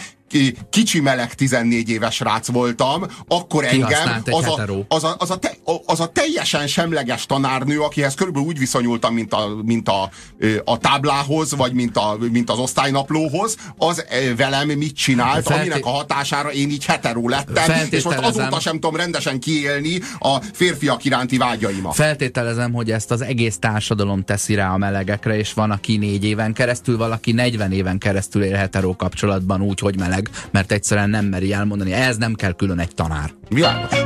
Speaker 1: kicsi meleg 14 éves rác voltam, akkor engem az a, az, a, az, a te, az a teljesen semleges tanárnő, akihez körülbelül úgy viszonyultam, mint a, mint a, a táblához, vagy mint, a, mint az osztálynaplóhoz, az velem mit csinált,
Speaker 2: Felté-
Speaker 1: aminek a hatására én így hetero lettem, és most azóta sem tudom rendesen kiélni a férfiak iránti vágyaimat.
Speaker 2: Feltételezem, hogy ezt az egész társadalom teszi rá a melegekre, és van, aki négy éven keresztül, valaki 40 éven keresztül él hetero kapcsolatban úgy, hogy meleg, mert egyszerűen nem meri elmondani. Ez nem kell külön egy tanár.
Speaker 1: Világos.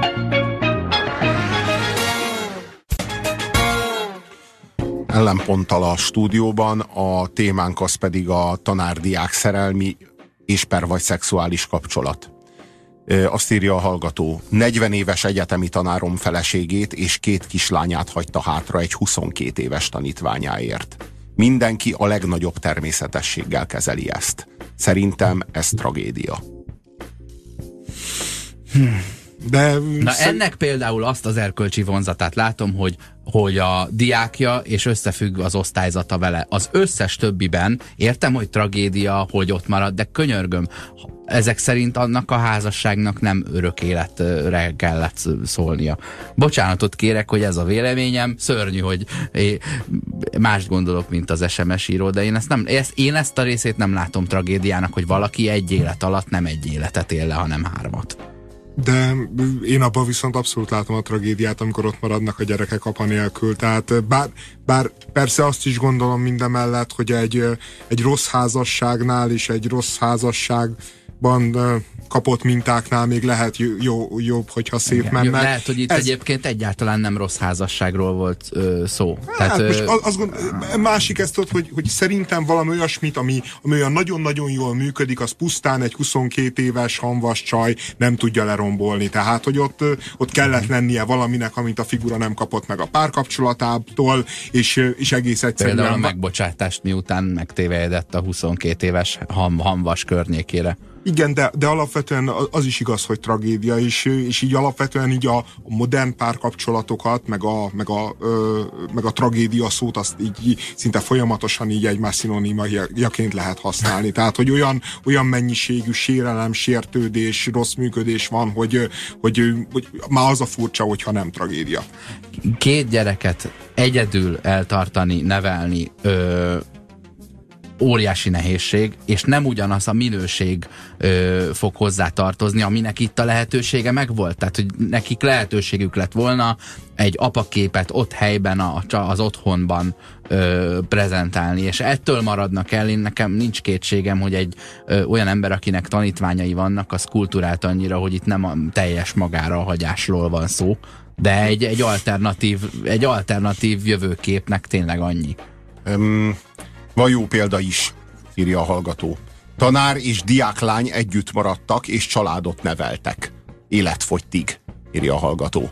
Speaker 1: Ellenponttal a stúdióban, a témánk az pedig a tanárdiák szerelmi és per vagy szexuális kapcsolat. Azt írja a hallgató, 40 éves egyetemi tanárom feleségét és két kislányát hagyta hátra egy 22 éves tanítványáért. Mindenki a legnagyobb természetességgel kezeli ezt. Szerintem ez tragédia.
Speaker 3: De
Speaker 2: Na
Speaker 3: szerint-
Speaker 2: ennek például azt az erkölcsi vonzatát látom, hogy, hogy a diákja és összefügg az osztályzata vele. Az összes többiben értem, hogy tragédia, hogy ott marad, de könyörgöm, ezek szerint annak a házasságnak nem örök életre kellett szólnia. Bocsánatot kérek, hogy ez a véleményem, szörnyű, hogy mást gondolok, mint az SMS író, de én ezt, nem, ezt, én ezt a részét nem látom tragédiának, hogy valaki egy élet alatt nem egy életet él le, hanem hármat.
Speaker 3: De én abban viszont abszolút látom a tragédiát, amikor ott maradnak a gyerekek apa nélkül. Tehát bár, bár persze azt is gondolom mindemellett, hogy egy, egy rossz házasságnál és egy rossz házasságban kapott mintáknál még lehet jó, jobb, hogyha szép
Speaker 2: Igen.
Speaker 3: mennek.
Speaker 2: Lehet, hogy itt Ez... egyébként egyáltalán nem rossz házasságról volt ö, szó.
Speaker 3: Hát
Speaker 2: ö,
Speaker 3: most az, azt gond, másik ezt ott, hogy, hogy szerintem valami olyasmit, ami, ami olyan nagyon-nagyon jól működik, az pusztán egy 22 éves hamvas csaj nem tudja lerombolni. Tehát, hogy ott, ö, ott kellett lennie valaminek, amit a figura nem kapott meg a párkapcsolatától, és, ö, és egész egyszerűen...
Speaker 2: Például a megbocsátást miután megtévejedett a 22 éves ham, hamvas környékére.
Speaker 3: Igen, de, de alapvetően az is igaz, hogy tragédia, és, és így alapvetően így a, modern párkapcsolatokat, meg a, meg, a, ö, meg a tragédia szót azt így szinte folyamatosan így egymás szinonimajaként lehet használni. Tehát, hogy olyan, olyan mennyiségű sérelem, sértődés, rossz működés van, hogy, hogy, hogy már az a furcsa, hogyha nem tragédia.
Speaker 2: Két gyereket egyedül eltartani, nevelni, ö, óriási nehézség, és nem ugyanaz a minőség ö, fog hozzá tartozni, aminek itt a lehetősége megvolt. Tehát, hogy nekik lehetőségük lett volna egy apaképet ott helyben, a, az otthonban ö, prezentálni, és ettől maradnak el, én nekem nincs kétségem, hogy egy ö, olyan ember, akinek tanítványai vannak, az kultúrált annyira, hogy itt nem a teljes magára hagyásról van szó, de egy, egy, alternatív, egy alternatív jövőképnek tényleg annyi.
Speaker 1: Um, van jó példa is, írja a hallgató. Tanár és diáklány együtt maradtak, és családot neveltek. Életfogytig, írja a hallgató.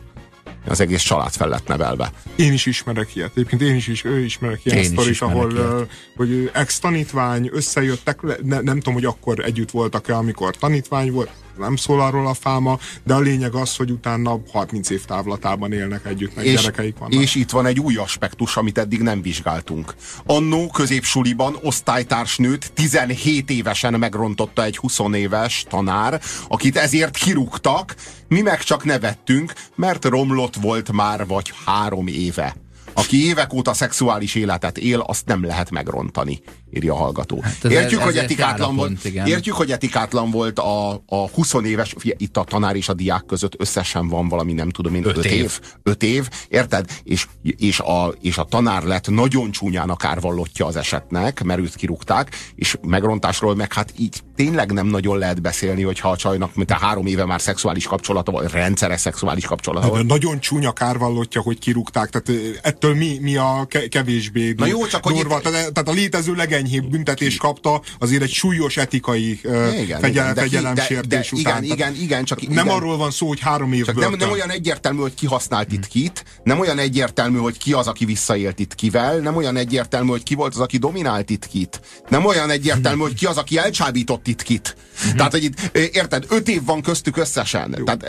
Speaker 1: Az egész család fel lett nevelve.
Speaker 3: Én is ismerek ilyet. Egyébként én is, is ő ismerek ilyen
Speaker 2: Én is
Speaker 3: sztorit,
Speaker 2: ismerek
Speaker 3: ahol
Speaker 2: ilyet.
Speaker 3: hogy ex-tanítvány összejöttek, ne, nem tudom, hogy akkor együtt voltak-e, amikor tanítvány volt, nem szól arról a fáma, de a lényeg az, hogy utána 30 év távlatában élnek együtt, meg és, gyerekeik vannak.
Speaker 1: És itt van egy új aspektus, amit eddig nem vizsgáltunk. Annó középsuliban osztálytársnőt 17 évesen megrontotta egy 20 éves tanár, akit ezért kirúgtak, mi meg csak nevettünk, mert romlott volt már vagy három éve. Aki évek óta szexuális életet él, azt nem lehet megrontani, írja a hallgató. Hát ez értjük, ez hogy etikátlan volt, pont, értjük, hogy etikátlan volt a, a 20 éves, itt a tanár és a diák között összesen van valami, nem tudom én, 5 év. év. 5 év, érted? És, és, a, és a tanár lett nagyon csúnyán a kárvallottja az esetnek, mert őt kirúgták, és megrontásról meg hát így tényleg nem nagyon lehet beszélni, hogyha a csajnak, mint a három éve már szexuális kapcsolata, vagy rendszeres szexuális kapcsolata
Speaker 3: van. Nagyon csúnya kárvallottja, hogy kirúgták, tehát ettől mi, mi a kevésbé
Speaker 1: Na jó, csak durva.
Speaker 3: Hogy itt... tehát, tehát a létező legenyhébb büntetés kapta azért egy súlyos etikai igen, fegyel, fegyelemsértés
Speaker 1: után. Igen, igen, igen, csak
Speaker 3: nem
Speaker 1: igen.
Speaker 3: arról van szó, hogy három év
Speaker 1: nem, nem olyan egyértelmű, hogy ki használt itt kit, nem olyan egyértelmű, hogy ki az, aki visszaélt itt kivel, nem olyan egyértelmű, hogy ki volt az, aki dominált itt kit, nem olyan egyértelmű, hogy ki az, aki elcsábított itt kit. Uh-huh. Tehát, hogy itt, érted, öt év van köztük összesen. Tehát,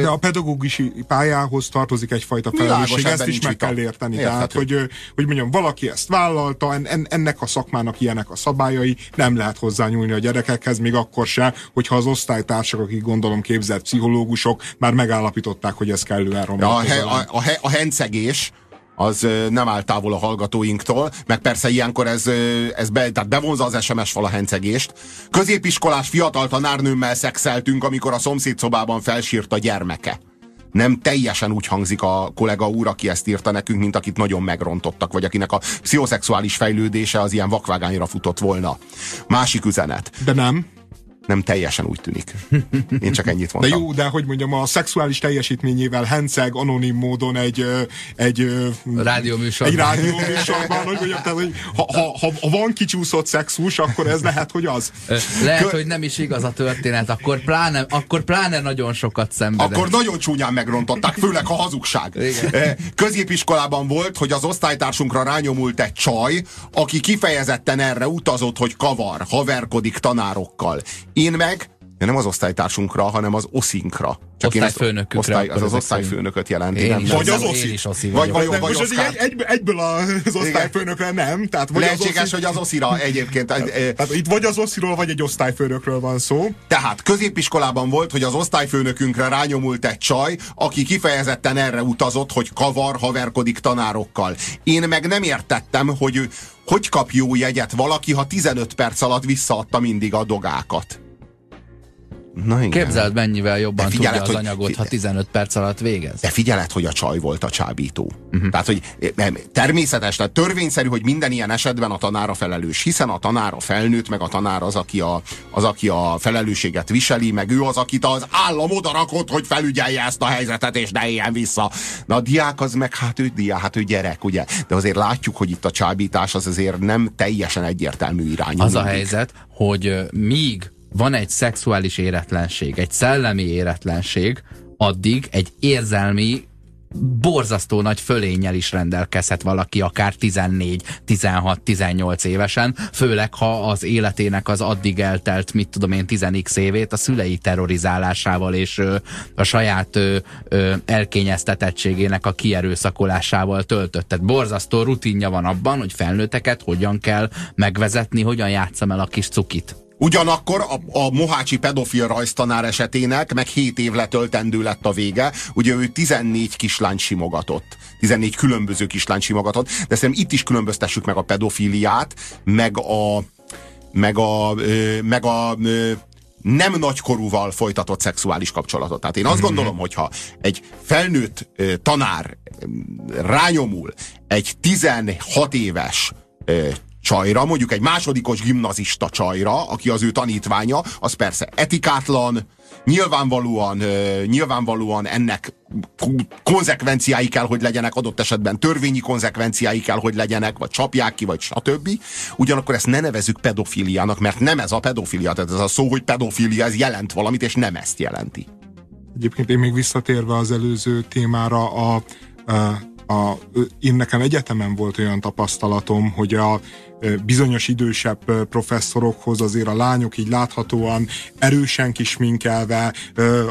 Speaker 3: De a pedagógusi pályához tartozik egyfajta felelősség, ezt is meg kell érteni. Érthető. Tehát, hogy, hogy mondjam, valaki ezt vállalta, en, ennek a szakmának ilyenek a szabályai, nem lehet hozzányúlni a gyerekekhez, még akkor se, hogyha az osztálytársak, akik gondolom képzett pszichológusok, már megállapították, hogy ez kellően romlott.
Speaker 1: A, he, a, a, a hencegés, az nem áll távol a hallgatóinktól, meg persze ilyenkor ez, ez be, tehát bevonza az SMS fal a hencegést. Középiskolás fiatal tanárnőmmel szexeltünk, amikor a szomszédszobában felsírt a gyermeke. Nem teljesen úgy hangzik a kollega úr, aki ezt írta nekünk, mint akit nagyon megrontottak, vagy akinek a pszichoszexuális fejlődése az ilyen vakvágányra futott volna. Másik üzenet.
Speaker 3: De nem
Speaker 1: nem teljesen úgy tűnik. Én csak ennyit mondtam.
Speaker 3: De jó, de hogy mondjam, a szexuális teljesítményével henceg anonim módon egy, egy
Speaker 2: rádióműsorban.
Speaker 3: Egy rádióműsorban, hogy mondjam, tehát, hogy ha, ha, ha, van kicsúszott szexus, akkor ez lehet, hogy az.
Speaker 2: Lehet, Kö... hogy nem is igaz a történet, akkor pláne, akkor pláne nagyon sokat szenvedett.
Speaker 1: Akkor nagyon csúnyán megrontották, főleg a hazugság. Igen. Középiskolában volt, hogy az osztálytársunkra rányomult egy csaj, aki kifejezetten erre utazott, hogy kavar, haverkodik tanárokkal. Én meg nem az osztálytársunkra, hanem az oszinkra.
Speaker 2: Csak osztályfőnökükre.
Speaker 1: Osztály, az az osztályfőnököt jelenti.
Speaker 2: Én nem, vagy az oszi. Is oszi
Speaker 3: vagy, vagy, vagy, most az egy, egy, egyből az osztályfőnökre nem. Tehát vagy
Speaker 1: Lehetséges,
Speaker 3: az
Speaker 1: oszi... hogy az oszira egyébként.
Speaker 3: Tehát itt vagy az osziról, vagy egy osztályfőnökről van szó.
Speaker 1: Tehát középiskolában volt, hogy az osztályfőnökünkre rányomult egy csaj, aki kifejezetten erre utazott, hogy kavar, haverkodik tanárokkal. Én meg nem értettem, hogy hogy kap jó jegyet valaki, ha 15 perc alatt visszaadta mindig a dogákat.
Speaker 2: Na igen. Képzeld, mennyivel jobban figyeled, tudja az hogy, anyagot, ha 15 perc alatt végez.
Speaker 1: De figyeled, hogy a csaj volt a csábító. Uh-huh. Tehát, hogy természetes, tehát törvényszerű, hogy minden ilyen esetben a tanára felelős, hiszen a tanár a felnőtt, meg a tanár az, aki a, az, aki a felelősséget viseli, meg ő az, akit az állam odarakott, hogy felügyelje ezt a helyzetet, és ne éljen vissza. Na a diák az meg, hát ő diák, hát ő gyerek, ugye? De azért látjuk, hogy itt a csábítás az azért nem teljesen egyértelmű irányú.
Speaker 2: Az mindig. a helyzet, hogy míg van egy szexuális éretlenség, egy szellemi éretlenség, addig egy érzelmi borzasztó nagy fölénnyel is rendelkezhet valaki, akár 14, 16, 18 évesen, főleg ha az életének az addig eltelt, mit tudom én, 10x évét a szülei terrorizálásával és ö, a saját ö, ö, elkényeztetettségének a kierőszakolásával töltött. Tehát borzasztó rutinja van abban, hogy felnőtteket hogyan kell megvezetni, hogyan játszam el a kis cukit.
Speaker 1: Ugyanakkor a, a Mohácsi pedofil rajztanár esetének meg 7 év letöltendő lett a vége. Ugye ő 14 kislány simogatott. 14 különböző kislány simogatott. De szerintem itt is különböztessük meg a pedofiliát, meg a meg a, meg a nem nagykorúval folytatott szexuális kapcsolatot. Tehát én azt mhm. gondolom, hogyha egy felnőtt tanár rányomul egy 16 éves csajra, mondjuk egy másodikos gimnazista csajra, aki az ő tanítványa, az persze etikátlan, nyilvánvalóan, nyilvánvalóan ennek konzekvenciái kell, hogy legyenek, adott esetben törvényi konzekvenciái kell, hogy legyenek, vagy csapják ki, vagy stb. Ugyanakkor ezt ne nevezük pedofiliának, mert nem ez a pedofilia, tehát ez a szó, hogy pedofilia, ez jelent valamit, és nem ezt jelenti.
Speaker 3: Egyébként én még visszatérve az előző témára, a, a, a, én nekem egyetemen volt olyan tapasztalatom, hogy a bizonyos idősebb professzorokhoz azért a lányok így láthatóan erősen kisminkelve,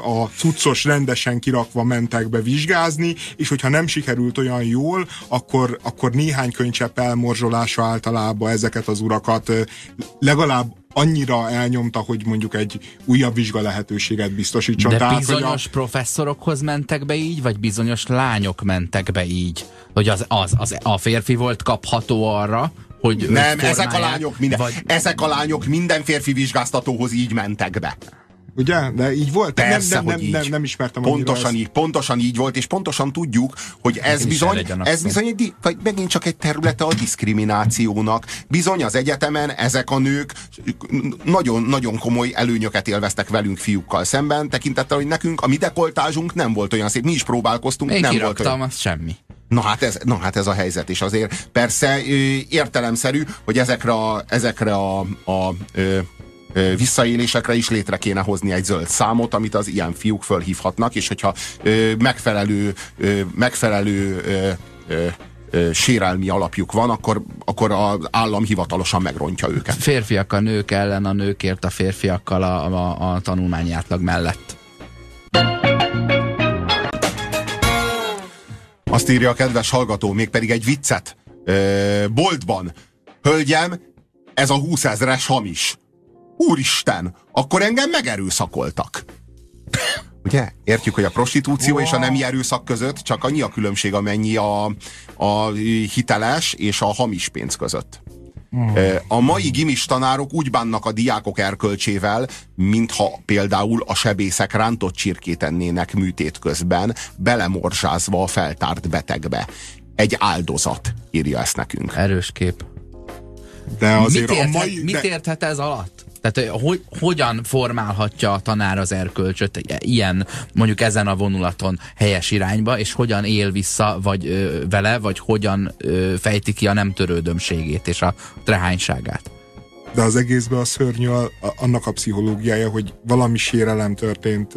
Speaker 3: a cuccos rendesen kirakva mentek be vizsgázni, és hogyha nem sikerült olyan jól, akkor, akkor néhány könycsepp elmorzsolása általában ezeket az urakat legalább annyira elnyomta, hogy mondjuk egy újabb vizsga lehetőséget biztosítson.
Speaker 2: De Tehát, bizonyos a... professzorokhoz mentek be így, vagy bizonyos lányok mentek be így? Hogy az, az, az a férfi volt kapható arra, hogy
Speaker 1: nem, ezek a lányok minden, vagy... ezek a lányok minden férfi vizsgáztatóhoz így mentek be.
Speaker 3: Ugye? De így volt?
Speaker 1: Persze,
Speaker 3: nem, nem,
Speaker 1: hogy így.
Speaker 3: nem, nem ismertem
Speaker 1: pontosan így, pontosan így volt, és pontosan tudjuk, hogy ez Én bizony, ez bizony egy, vagy megint csak egy területe a diszkriminációnak. Bizony az egyetemen ezek a nők nagyon-nagyon komoly előnyöket élveztek velünk fiúkkal szemben, tekintettel, hogy nekünk a mi dekoltázsunk nem volt olyan szép, mi is próbálkoztunk,
Speaker 2: Én
Speaker 1: nem volt olyan.
Speaker 2: semmi.
Speaker 1: Na hát, ez, na hát ez a helyzet, és azért persze értelemszerű, hogy ezekre a, ezekre a, a, a visszaélésekre is létre kéne hozni egy zöld számot, amit az ilyen fiúk fölhívhatnak, és hogyha megfelelő, megfelelő sérelmi alapjuk van, akkor, akkor az állam hivatalosan megrontja őket.
Speaker 2: Férfiak a nők ellen, a nőkért a férfiakkal a, a, a tanulmányi mellett.
Speaker 1: Azt írja a kedves hallgató, mégpedig egy viccet. Boltban. Hölgyem, ez a 20 ezeres hamis. Úristen, akkor engem megerőszakoltak. Ugye? Értjük, hogy a prostitúció wow. és a nemi erőszak között csak annyi a különbség, amennyi a, a hiteles és a hamis pénz között. A mai gimis tanárok úgy bánnak a diákok erkölcsével, mintha például a sebészek rántott csirkét ennének műtét közben, belemorzsázva a feltárt betegbe. Egy áldozat, írja ezt nekünk.
Speaker 2: Erős kép.
Speaker 3: De azért
Speaker 2: mit, érthet,
Speaker 3: a mai,
Speaker 2: mit érthet ez alatt? Tehát hogy, hogyan formálhatja a tanár az erkölcsöt ilyen, mondjuk ezen a vonulaton helyes irányba, és hogyan él vissza vagy ö, vele, vagy hogyan ö, fejti ki a nem törődömségét és a trehányságát?
Speaker 3: de az egészben a szörnyű a, a, annak a pszichológiája, hogy valami sérelem történt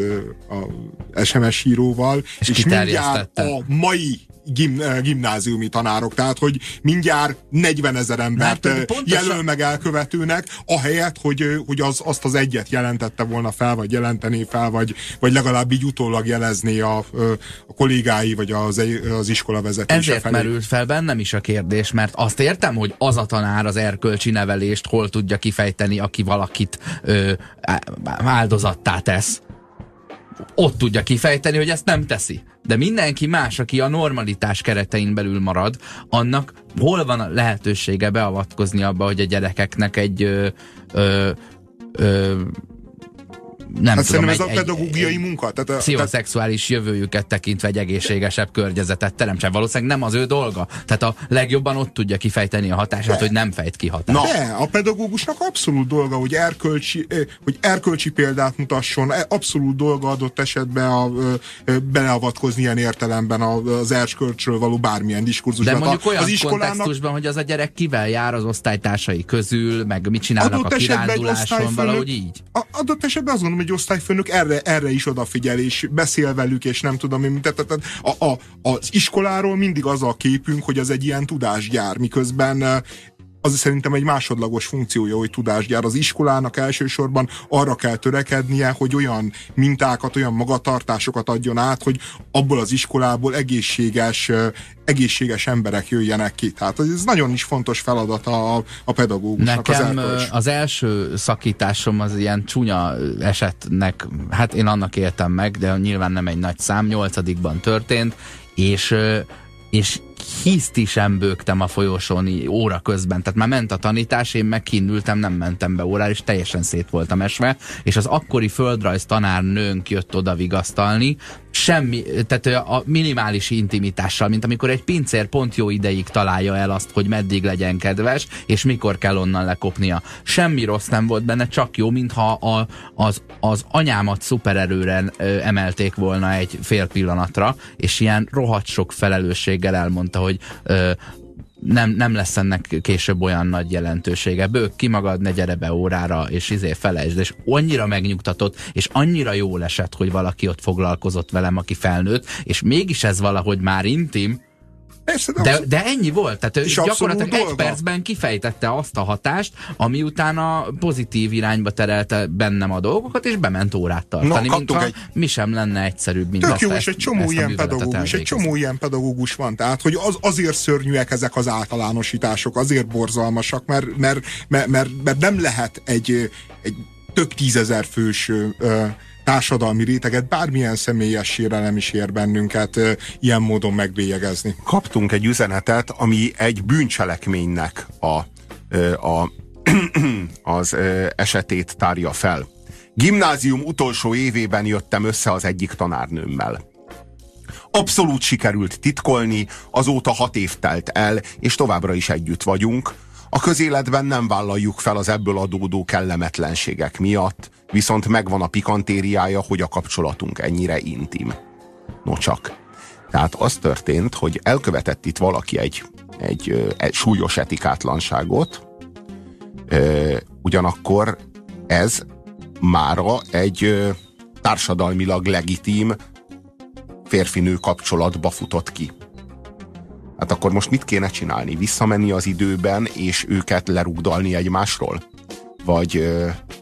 Speaker 3: a SMS íróval, és, és mindjárt a mai gim, eh, gimnáziumi tanárok, tehát hogy mindjárt 40 ezer embert hát, pontosan... jelöl meg elkövetőnek, ahelyett, hogy, hogy az, azt az egyet jelentette volna fel, vagy jelentené fel, vagy, vagy legalább így utólag jelezné a, a kollégái, vagy az, az iskola vezetése
Speaker 2: Ezért felé. merült fel bennem is a kérdés, mert azt értem, hogy az a tanár az erkölcsi nevelést hol tudja kifejteni, aki valakit ö, áldozattá tesz ott tudja kifejteni, hogy ezt nem teszi. De mindenki más, aki a normalitás keretein belül marad, annak hol van a lehetősége beavatkozni abba, hogy a gyerekeknek egy ö, ö, ö, nem hát tudom,
Speaker 3: egy, ez a pedagógiai egy, munka. Tehát a,
Speaker 2: pszichoszexuális tehát... jövőjüket tekintve egy egészségesebb környezetet teremtsen. Valószínűleg nem az ő dolga. Tehát a legjobban ott tudja kifejteni a hatását, de. hogy nem fejt ki hatást.
Speaker 3: Na. De, a pedagógusnak abszolút dolga, hogy erkölcsi, hogy erkölcsi példát mutasson, e, abszolút dolga adott esetben a, beleavatkozni ilyen értelemben az erkölcsről való bármilyen diskurzusban.
Speaker 2: De mondjuk olyan az iskolának... kontextusban, hogy az a gyerek kivel jár az osztálytársai közül, meg mit csinálnak adott a kiránduláson, valahogy így.
Speaker 3: Adott esetben azt gondolom, egy osztályfőnök erre, erre is odafigyel, és beszél velük, és nem tudom én, tehát, tehát a, a, az iskoláról mindig az a képünk, hogy az egy ilyen tudásgyár, miközben az szerintem egy másodlagos funkciója, hogy tudásgyár. Az iskolának elsősorban arra kell törekednie, hogy olyan mintákat, olyan magatartásokat adjon át, hogy abból az iskolából egészséges, egészséges emberek jöjjenek ki. Tehát ez nagyon is fontos feladat a, a pedagógusnak.
Speaker 2: Nekem
Speaker 3: az,
Speaker 2: az első szakításom az ilyen csúnya esetnek, hát én annak éltem meg, de nyilván nem egy nagy szám, nyolcadikban történt, és és hiszti sem bőgtem a folyosón óra közben. Tehát már ment a tanítás, én meg kinnültem, nem mentem be órára, és teljesen szét voltam esve, és az akkori földrajz tanárnőnk jött oda vigasztalni, semmi, tehát a minimális intimitással, mint amikor egy pincér pont jó ideig találja el azt, hogy meddig legyen kedves, és mikor kell onnan lekopnia. Semmi rossz nem volt benne, csak jó, mintha a, az, az anyámat szupererőre emelték volna egy fél pillanatra, és ilyen rohadt sok felelősséggel elmondta, hogy ö, nem, nem lesz ennek később olyan nagy jelentősége. Bők ki magad, ne gyere be órára, és izé felejtsd. És annyira megnyugtatott, és annyira jól esett, hogy valaki ott foglalkozott velem, aki felnőtt, és mégis ez valahogy már intim,
Speaker 3: Persze, de,
Speaker 2: De,
Speaker 3: az-
Speaker 2: de ennyi volt, tehát ő gyakorlatilag
Speaker 3: abszolút
Speaker 2: egy
Speaker 3: dolga.
Speaker 2: percben kifejtette azt a hatást, ami utána pozitív irányba terelte bennem a dolgokat, és bement órát tartani,
Speaker 1: Na,
Speaker 2: mintha
Speaker 1: egy-
Speaker 2: mi sem lenne egyszerűbb, mint
Speaker 3: Tök
Speaker 2: azt
Speaker 3: jó, és egy csomó ilyen pedagógus, egy csomó ilyen pedagógus van. Tehát, hogy az, azért szörnyűek ezek az általánosítások, azért borzalmasak, mert, mert, mert, mert, mert nem lehet egy, egy több tízezer fős ö, ö, társadalmi réteget, bármilyen személyes sérelem is ér bennünket ilyen módon megbélyegezni.
Speaker 1: kaptunk egy üzenetet, ami egy bűncselekménynek a, a, az esetét tárja fel. Gimnázium utolsó évében jöttem össze az egyik tanárnőmmel. Abszolút sikerült titkolni, azóta hat év telt el, és továbbra is együtt vagyunk. A közéletben nem vállaljuk fel az ebből adódó kellemetlenségek miatt, viszont megvan a pikantériája, hogy a kapcsolatunk ennyire intim. No csak. Tehát az történt, hogy elkövetett itt valaki egy, egy, egy súlyos etikátlanságot, ö, ugyanakkor ez mára egy társadalmilag legitim férfinő kapcsolatba futott ki. Hát akkor most mit kéne csinálni? Visszamenni az időben, és őket lerugdalni egymásról? Vagy,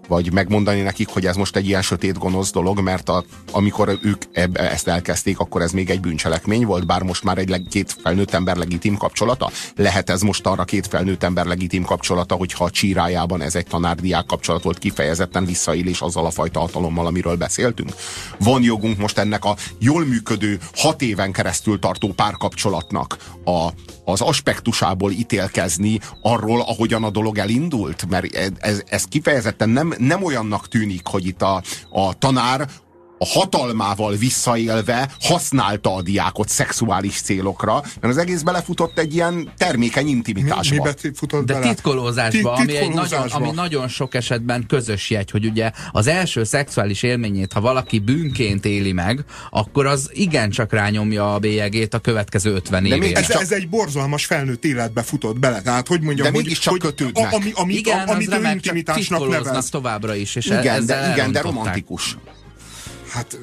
Speaker 1: vagy megmondani nekik, hogy ez most egy ilyen sötét gonosz dolog, mert a, amikor ők ebbe, ezt elkezdték, akkor ez még egy bűncselekmény volt, bár most már egy leg, két felnőtt ember legitim kapcsolata? Lehet ez most arra két felnőtt ember legitim kapcsolata, hogyha a csírájában ez egy tanárdiák kapcsolat volt kifejezetten visszaélés azzal a fajta hatalommal, amiről beszéltünk? Van jogunk most ennek a jól működő, hat éven keresztül tartó párkapcsolatnak a, az aspektusából ítélkezni arról, ahogyan a dolog elindult? Mert ez, ez, ez kifejezetten nem, nem olyannak tűnik, hogy itt a, a tanár a hatalmával visszaélve használta a diákot szexuális célokra, mert az egész belefutott egy ilyen termékeny
Speaker 3: Mi,
Speaker 1: intimitásba.
Speaker 3: mibe futott
Speaker 2: De
Speaker 3: bele?
Speaker 2: titkolózásba,
Speaker 3: Ti-
Speaker 2: ami, egy nagyon, ami nagyon sok esetben közös jegy, hogy ugye az első szexuális élményét, ha valaki bűnként éli meg, akkor az igencsak rányomja a bélyegét a következő 50
Speaker 1: De még
Speaker 2: évére.
Speaker 3: Ez,
Speaker 1: Csak-
Speaker 3: ez egy borzalmas felnőtt életbe futott bele. Tehát, hogy mondjam,
Speaker 1: De
Speaker 3: hogy,
Speaker 1: mégiscsak
Speaker 3: hogy
Speaker 1: kötődnek.
Speaker 3: a- Ami, ami,
Speaker 2: Igen,
Speaker 3: a, amit
Speaker 2: az
Speaker 3: ő
Speaker 2: remek, csak
Speaker 3: intimitásnak
Speaker 2: titkolóznak
Speaker 3: nevez.
Speaker 2: továbbra is, és
Speaker 1: Igen,
Speaker 2: ezzel
Speaker 1: de, igen, de romantikus.
Speaker 3: Hát,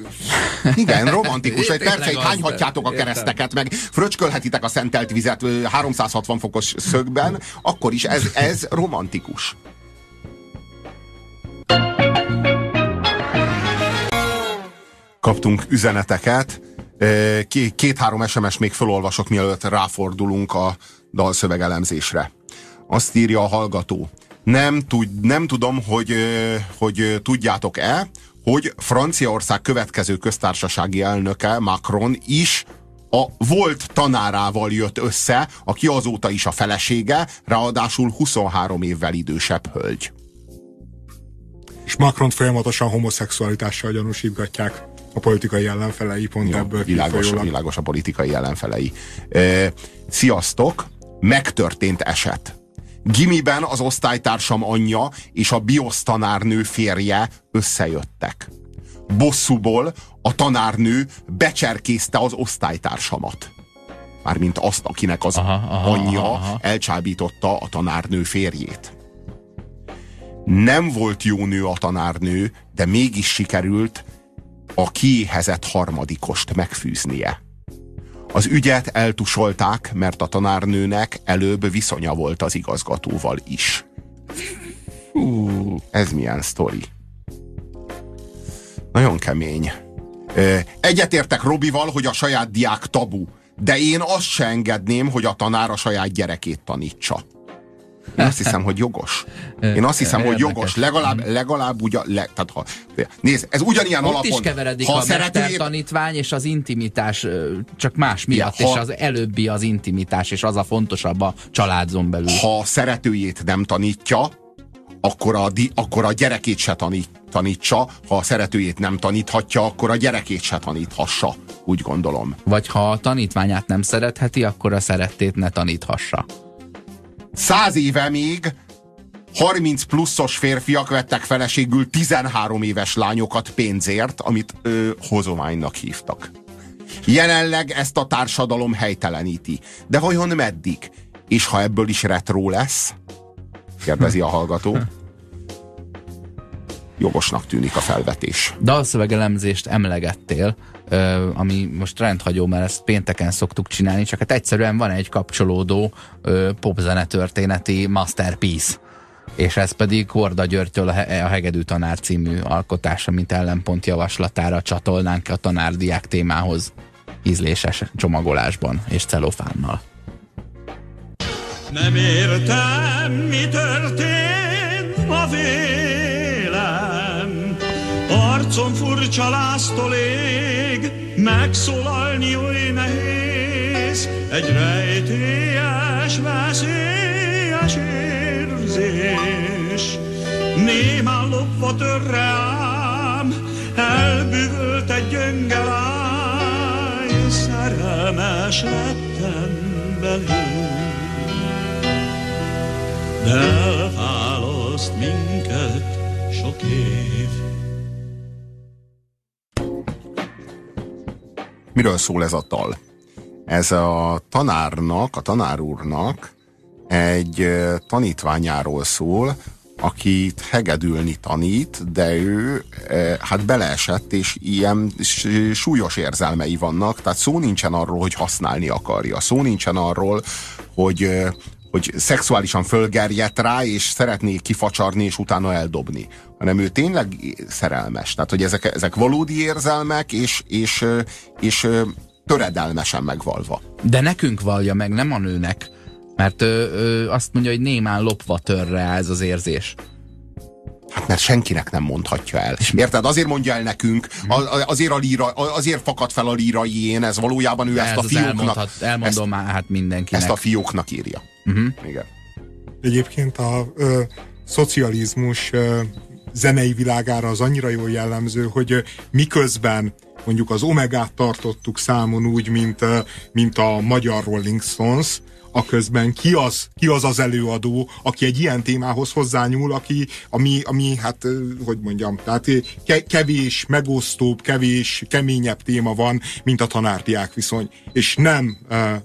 Speaker 1: Igen, romantikus. Egy
Speaker 2: az,
Speaker 1: hányhatjátok a kereszteket, meg fröcskölhetitek a szentelt vizet ö, 360 fokos szögben, akkor is ez, ez romantikus. Kaptunk üzeneteket. Két-három SMS még felolvasok, mielőtt ráfordulunk a dalszövegelemzésre. Azt írja a hallgató. Nem, tud, nem tudom, hogy, hogy tudjátok-e, hogy Franciaország következő köztársasági elnöke, Macron is a volt tanárával jött össze, aki azóta is a felesége, ráadásul 23 évvel idősebb hölgy.
Speaker 3: és Macron folyamatosan homoszexualitással gyanúsítgatják a politikai ellenfelei, pont
Speaker 1: Jó,
Speaker 3: ebből
Speaker 1: világos,
Speaker 3: kifolyólag.
Speaker 1: világos a politikai ellenfelei. Ö, sziasztok! Megtörtént eset. Gimiben az osztálytársam anyja és a biosz tanárnő férje összejöttek. Bosszúból a tanárnő becserkészte az osztálytársamat. Mármint azt, akinek az
Speaker 2: Aha, aha,
Speaker 1: anyja
Speaker 2: aha.
Speaker 1: elcsábította a tanárnő férjét. Nem volt jó nő a tanárnő, de mégis sikerült a kiéhezett harmadikost megfűznie. Az ügyet eltusolták, mert a tanárnőnek előbb viszonya volt az igazgatóval is. Ez milyen sztori? Nagyon kemény. Egyetértek Robival, hogy a saját diák tabu, de én azt se engedném, hogy a tanár a saját gyerekét tanítsa. Én azt hiszem, hogy jogos. Én azt hiszem, hogy jogos. Legalább, legalább ugye, le, tehát ha, nézd, ez ugyanilyen
Speaker 2: Ott
Speaker 1: alapon.
Speaker 2: is keveredik
Speaker 1: ha
Speaker 2: a
Speaker 1: szeretőjét-
Speaker 2: mestertanítvány és az intimitás, csak más miatt,
Speaker 1: Ja, ha-
Speaker 2: és az előbbi az intimitás, és az a fontosabb a családzon belül.
Speaker 1: ha a szeretőjét nem tanítja, akkor a, di, akkor a gyerekét se tanít, tanítsa, ha a szeretőjét nem taníthatja, akkor a gyerekét se taníthassa, úgy gondolom.
Speaker 2: Vagy ha a tanítványát nem szeretheti, akkor a szerettét ne taníthassa.
Speaker 1: Száz éve még 30 pluszos férfiak vettek feleségül 13 éves lányokat pénzért, amit ö, hozománynak hívtak. Jelenleg ezt a társadalom helyteleníti. De vajon meddig? És ha ebből is retro lesz? Kérdezi a hallgató. Jogosnak tűnik a felvetés.
Speaker 2: Dalszövegelemzést emlegettél, ami most rendhagyó, mert ezt pénteken szoktuk csinálni, csak hát egyszerűen van egy kapcsolódó popzene történeti masterpiece és ez pedig Korda Györgytől a, He- a Hegedű Tanár című alkotása, mint ellenpont javaslatára csatolnánk a tanárdiák témához ízléses csomagolásban és celofánnal.
Speaker 4: Nem értem, mi történt ma vélem. Arcom furcsa láztól ég, megszólalni oly nehéz. Egy rejtélyes, veszélyes érzés. Némán lopva tör rám, elbűvölt egy gyönge lány, szerelmes lettem belém. De elválaszt minket sok év.
Speaker 1: Miről szól ez a dal? Ez a tanárnak, a tanár úrnak egy tanítványáról szól, akit hegedülni tanít, de ő hát beleesett, és ilyen súlyos érzelmei vannak, tehát szó nincsen arról, hogy használni akarja. Szó nincsen arról, hogy hogy szexuálisan fölgerjedt rá, és szeretné kifacsarni, és utána eldobni. Hanem ő tényleg szerelmes. Tehát, hogy ezek, ezek valódi érzelmek, és, és, és töredelmesen megvalva.
Speaker 2: De nekünk vallja meg, nem a nőnek. Mert ö, ö, azt mondja, hogy némán lopva tör rá ez az érzés.
Speaker 1: Hát mert senkinek nem mondhatja el. Érted? Azért mondja el nekünk,
Speaker 2: Mhm.
Speaker 1: azért, a líra, azért fakad fel a lírai én, ez valójában ő
Speaker 2: De
Speaker 1: ezt
Speaker 2: ez
Speaker 1: a fióknak,
Speaker 2: elmondhat, elmondom már hát mindenkinek.
Speaker 1: ezt a fióknak írja.
Speaker 2: Mhm.
Speaker 1: Igen.
Speaker 3: Egyébként a ö, szocializmus ö, zenei világára az annyira jól jellemző, hogy ö, miközben mondjuk az Omegát tartottuk számon úgy, mint, ö, mint a magyar Rolling Stones, a közben ki az, ki az az előadó, aki egy ilyen témához hozzányúl, aki, ami, ami hát, hogy mondjam, tehát kevés, megosztóbb, kevés, keményebb téma van, mint a tanárdiák viszony. És nem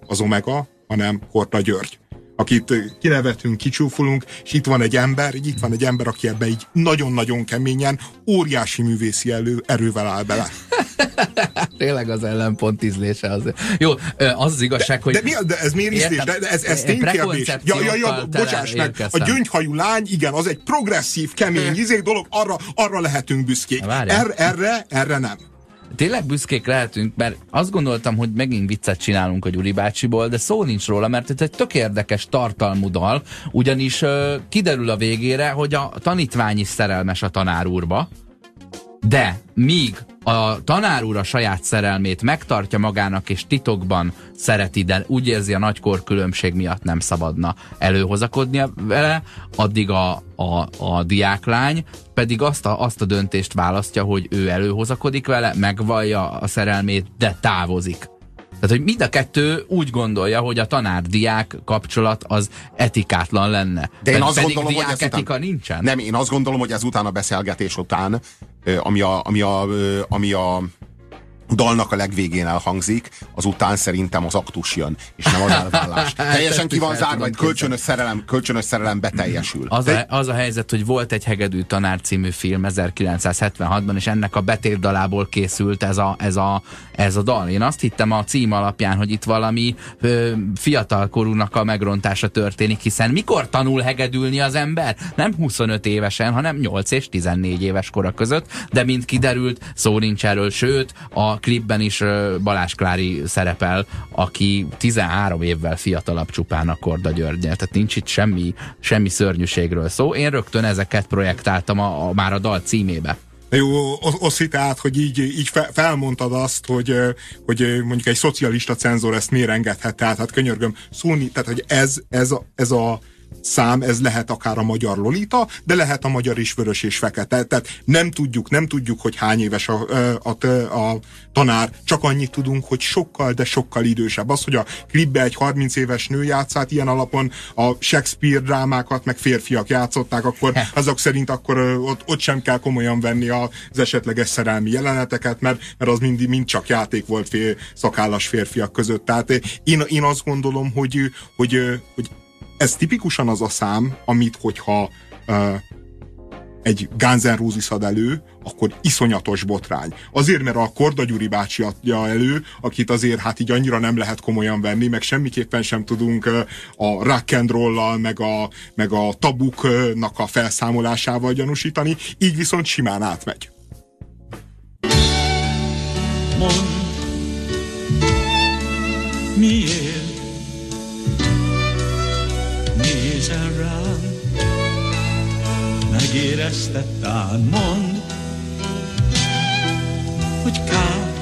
Speaker 3: az Omega, hanem Korda György akit kinevetünk, kicsúfolunk, és itt van egy ember, itt van egy ember, aki ebbe így nagyon-nagyon keményen, óriási művészi elő, erővel áll bele.
Speaker 2: Tényleg az ellenpont ízlése az. Jó, az az igazság, hogy...
Speaker 3: De, mi, de ez miért ízlés? De, de ez, ez ténykérdés. Ja, ja, ja, bocsáss meg, a
Speaker 2: érkeztem.
Speaker 3: gyöngyhajú lány, igen, az egy progresszív, kemény izé dolog, arra, arra lehetünk büszkék.
Speaker 2: Várjál.
Speaker 3: Er, erre, erre nem.
Speaker 2: Tényleg büszkék lehetünk, mert azt gondoltam, hogy megint viccet csinálunk a Gyuri bácsiból, de szó nincs róla, mert ez egy tök érdekes tartalmú dal, ugyanis ö, kiderül a végére, hogy a tanítvány is szerelmes a tanár úrba, de míg a tanár úr a saját szerelmét megtartja magának és titokban szereti, de úgy érzi a nagykor különbség miatt nem szabadna előhozakodnia vele, addig a, a, a diáklány pedig azt a, azt a döntést választja, hogy ő előhozakodik vele, megvallja a szerelmét, de távozik. Tehát, hogy mind a kettő úgy gondolja, hogy a tanár-diák kapcsolat az etikátlan lenne.
Speaker 1: De én
Speaker 2: Ped-
Speaker 1: azt
Speaker 2: pedig
Speaker 1: gondolom, hogy
Speaker 2: diák
Speaker 1: ezután-
Speaker 2: etika nincsen.
Speaker 1: Nem, én azt gondolom, hogy ezután a beszélgetés után, ami a, ami a, ami a dalnak a legvégén elhangzik, azután szerintem az aktus jön, és nem az elvállás. Teljesen
Speaker 2: Ezt
Speaker 1: ki van zárva, egy kölcsönös szerelem, kölcsönös szerelem beteljesül.
Speaker 2: Az a, az a helyzet, hogy volt egy Hegedű tanár című film 1976-ban, és ennek a betétdalából készült ez a, ez, a, ez a dal. Én azt hittem a cím alapján, hogy itt valami ö, fiatalkorúnak a megrontása történik, hiszen mikor tanul hegedülni az ember? Nem 25 évesen, hanem 8 és 14 éves kora között, de mint kiderült, szó nincs erről, sőt, a klipben is Balázs Klári szerepel, aki 13 évvel fiatalabb csupán a Korda Györgyel, tehát nincs itt semmi, semmi szörnyűségről szó. Én rögtön ezeket projektáltam a, a, már a dal címébe.
Speaker 3: Jó, osz- oszti tehát, hogy így, így fe- felmondtad azt, hogy, hogy mondjuk egy szocialista cenzor ezt miért engedhet, tehát hát könyörgöm, szólni, tehát hogy ez, ez, a, ez a szám, ez lehet akár a magyar Lolita, de lehet a magyar is vörös és fekete. Tehát nem tudjuk, nem tudjuk, hogy hány éves a, a, a, a tanár, csak annyit tudunk, hogy sokkal, de sokkal idősebb. Az, hogy a klipbe egy 30 éves nő játszát, ilyen alapon a Shakespeare drámákat, meg férfiak játszották, akkor azok szerint akkor ott, ott sem kell komolyan venni az esetleges szerelmi jeleneteket, mert, mert az mind, mind csak játék volt fél, szakállas férfiak között. Tehát én, én azt gondolom, hogy, hogy, hogy ez tipikusan az a szám, amit hogyha uh, egy Guns N' Roses ad elő, akkor iszonyatos botrány. Azért, mert a Korda Gyuri bácsi adja elő, akit azért hát így annyira nem lehet komolyan venni, meg semmiképpen sem tudunk a rock and roll meg a, meg a tabuknak a felszámolásával gyanúsítani, így viszont simán átmegy.
Speaker 4: Mond, miért Megérezted tán, mond, hogy kár.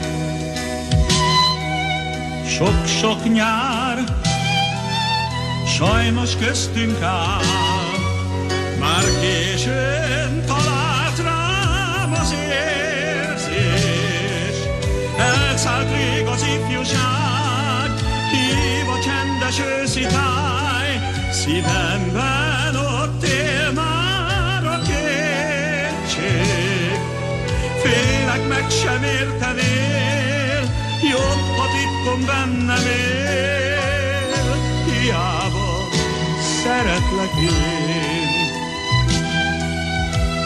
Speaker 4: Sok-sok nyár, sajnos köztünk áll, már későn talált rám az érzés. Elszállt rég az ifjúság, hív a csendes őszi táj, szívemben ott meg sem értenél, jobb a titkom bennem él, hiába szeretlek én.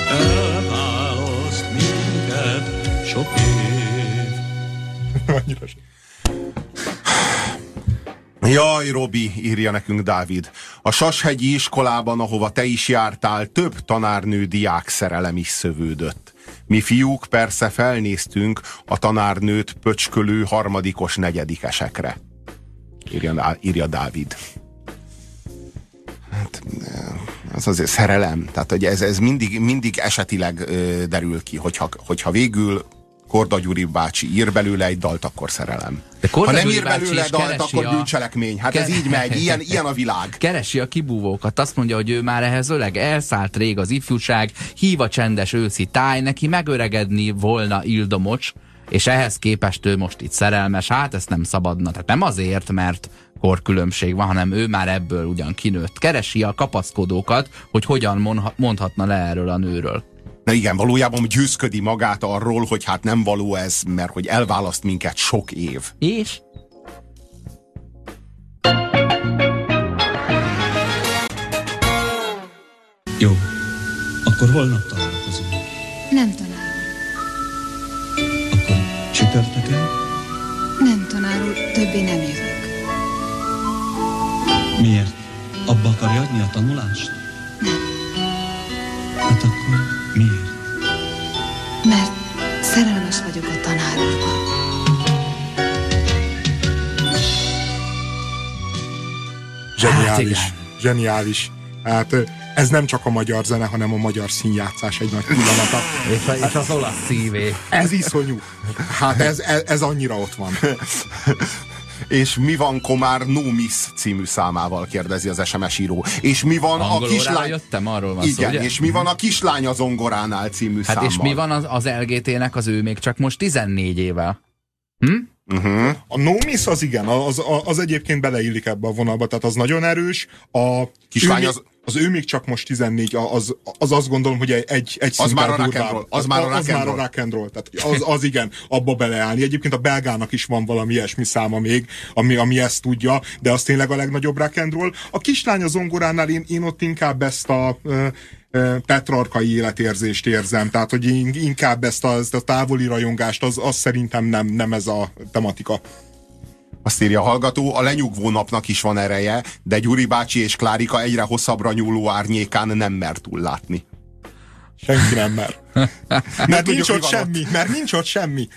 Speaker 4: Elválaszt minket sok év.
Speaker 3: Annyira.
Speaker 1: Jaj, Robi, írja nekünk Dávid. A Sashegyi iskolában, ahova te is jártál, több tanárnő diák szerelem is szövődött. Mi fiúk persze felnéztünk a tanárnőt pöcskölő harmadikos negyedikesekre. Írja, írja Dávid. Hát, ez azért szerelem. Tehát, hogy ez, ez mindig, mindig esetileg ö, derül ki, hogyha, hogyha végül Korda Gyuri bácsi ír belőle egy dalt, akkor szerelem.
Speaker 2: De Korda
Speaker 1: ha nem
Speaker 2: Gyuri
Speaker 1: ír belőle dalt, akkor
Speaker 2: a-
Speaker 1: bűncselekmény. Hát ez
Speaker 2: Ke-
Speaker 1: így megy, ilyen, ilyen a világ.
Speaker 2: Keresi a kibúvókat, azt mondja, hogy ő már ehhez öleg, elszállt rég az ifjúság, hív a csendes őszi táj, neki megöregedni volna Ildomocs, és ehhez képest ő most itt szerelmes, hát ezt nem szabadna. Tehát nem azért, mert korkülönbség van, hanem ő már ebből ugyan kinőtt. Keresi a kapaszkodókat, hogy hogyan mondhatna le erről a nőről.
Speaker 1: Na igen, valójában győzködi magát arról, hogy hát nem való ez, mert hogy elválaszt minket sok év.
Speaker 2: És?
Speaker 4: Jó, akkor holnap találkozunk.
Speaker 5: Nem tanár úr.
Speaker 4: Akkor csütörtökön?
Speaker 5: Nem tanár úr, többé nem jövök.
Speaker 4: Miért? Abba akarja adni a tanulást?
Speaker 3: Zseniális.
Speaker 2: Hát
Speaker 3: zseniális. Hát ez nem csak a magyar zene, hanem a magyar színjátszás egy nagy pillanata.
Speaker 2: És, a, és az olasz szívé.
Speaker 3: Ez iszonyú. Hát ez, ez, ez annyira ott van.
Speaker 1: És mi van Komár No Miss című számával, kérdezi az SMS író. És mi van a kislány...
Speaker 2: jöttem, arról van
Speaker 1: Igen,
Speaker 2: szó, ugye?
Speaker 1: és mi van a kislány a zongoránál című
Speaker 2: Hát
Speaker 1: számmal?
Speaker 2: és mi van az, az LGT-nek az ő még csak most 14 éve? Hm?
Speaker 1: Uh-huh.
Speaker 3: A No Miss az igen, az, az, az egyébként beleillik ebbe a vonalba, tehát az nagyon erős. A
Speaker 1: Kislány
Speaker 3: ő
Speaker 1: az-
Speaker 3: az ő még csak most 14, az, az azt gondolom, hogy egy, egy,
Speaker 1: Az már a rock az már a
Speaker 3: az
Speaker 1: rock
Speaker 3: már a rock and roll. Tehát az, az igen, abba beleállni. Egyébként a belgának is van valami ilyesmi száma még, ami, ami ezt tudja, de az tényleg a legnagyobb rock and roll. A kislány a zongoránál én, én ott inkább ezt a petrarkai életérzést érzem, tehát hogy in- inkább ezt a, ezt a távoli rajongást, az, az szerintem nem, nem ez a tematika.
Speaker 1: Azt írja a hallgató, a lenyugvó napnak is van ereje, de Gyuri bácsi és Klárika egyre hosszabbra nyúló árnyékán nem mer túl látni.
Speaker 3: Senki nem mer. Mert nincs ott semmi, mert nincs ott semmi.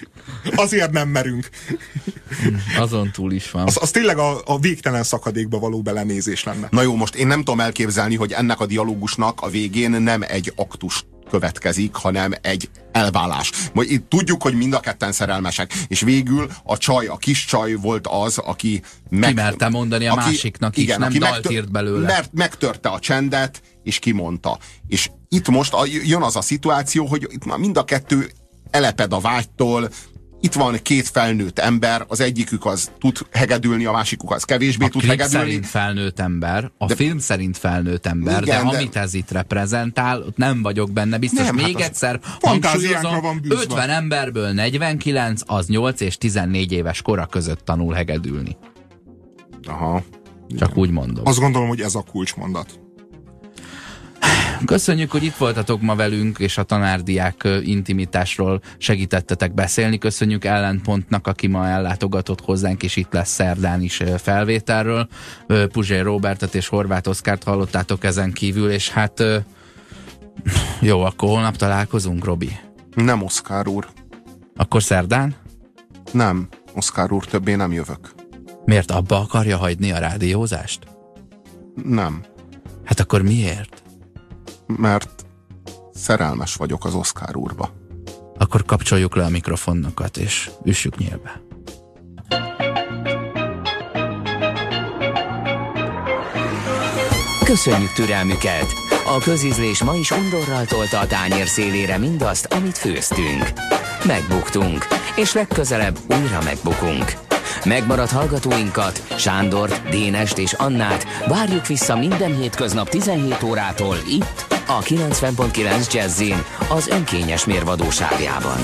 Speaker 3: Azért nem merünk.
Speaker 2: Azon túl is van.
Speaker 3: Az, az tényleg a, a végtelen szakadékba való belenézés lenne.
Speaker 1: Na jó, most én nem tudom elképzelni, hogy ennek a dialógusnak a végén nem egy aktus következik, hanem egy elválás. Majd itt tudjuk, hogy mind a ketten szerelmesek, és végül a csaj, a kis csaj volt az, aki meg,
Speaker 2: Kimerte mondani a másiknak is, nem
Speaker 1: aki
Speaker 2: dalt
Speaker 1: megtör-
Speaker 2: írt belőle.
Speaker 1: Mert megtörte a csendet, és kimondta. És itt most a, jön az a szituáció, hogy itt már mind a kettő eleped a vágytól, itt van két felnőtt ember, az egyikük az tud hegedülni, a másikuk az kevésbé
Speaker 2: A
Speaker 1: tud
Speaker 2: klip
Speaker 1: hegedülni.
Speaker 2: szerint felnőtt ember, a
Speaker 1: De-
Speaker 2: film szerint felnőtt ember,
Speaker 1: Igen,
Speaker 2: de,
Speaker 1: de-
Speaker 2: amit ez itt reprezentál, ott nem vagyok benne biztos.
Speaker 1: Nem, hát
Speaker 2: Még
Speaker 1: az
Speaker 2: egyszer hangsúlyozom,
Speaker 3: van bűzve.
Speaker 2: 50 emberből 49 az 8 és 14 éves kora között tanul hegedülni.
Speaker 1: Aha.
Speaker 2: Csak úgy mondom.
Speaker 3: Azt gondolom, hogy ez a kulcsmondat.
Speaker 2: Köszönjük, hogy itt voltatok ma velünk, és a tanárdiák intimitásról segítettetek beszélni. Köszönjük Ellenpontnak, aki ma ellátogatott hozzánk, és itt lesz szerdán is felvételről. Ö, Puzsér Robertet és Horváth Oszkárt hallottátok ezen kívül, és hát jó, akkor holnap találkozunk, Robi.
Speaker 1: Nem, Oszkár úr.
Speaker 2: Akkor szerdán?
Speaker 1: Nem, Oszkár úr, többé nem jövök.
Speaker 2: Miért abba akarja hagyni a rádiózást?
Speaker 1: Nem,
Speaker 2: Hát akkor miért?
Speaker 1: Mert szerelmes vagyok az Oszkár úrba.
Speaker 2: Akkor kapcsoljuk le a mikrofonokat, és üssük nyílbe.
Speaker 6: Köszönjük türelmüket! A közízlés ma is undorral tolta a tányér szélére mindazt, amit főztünk. Megbuktunk, és legközelebb újra megbukunk. Megmaradt hallgatóinkat, Sándort, Dénest és Annát várjuk vissza minden hétköznap 17 órától itt, a 90.9 Jazzin, az önkényes mérvadóságában.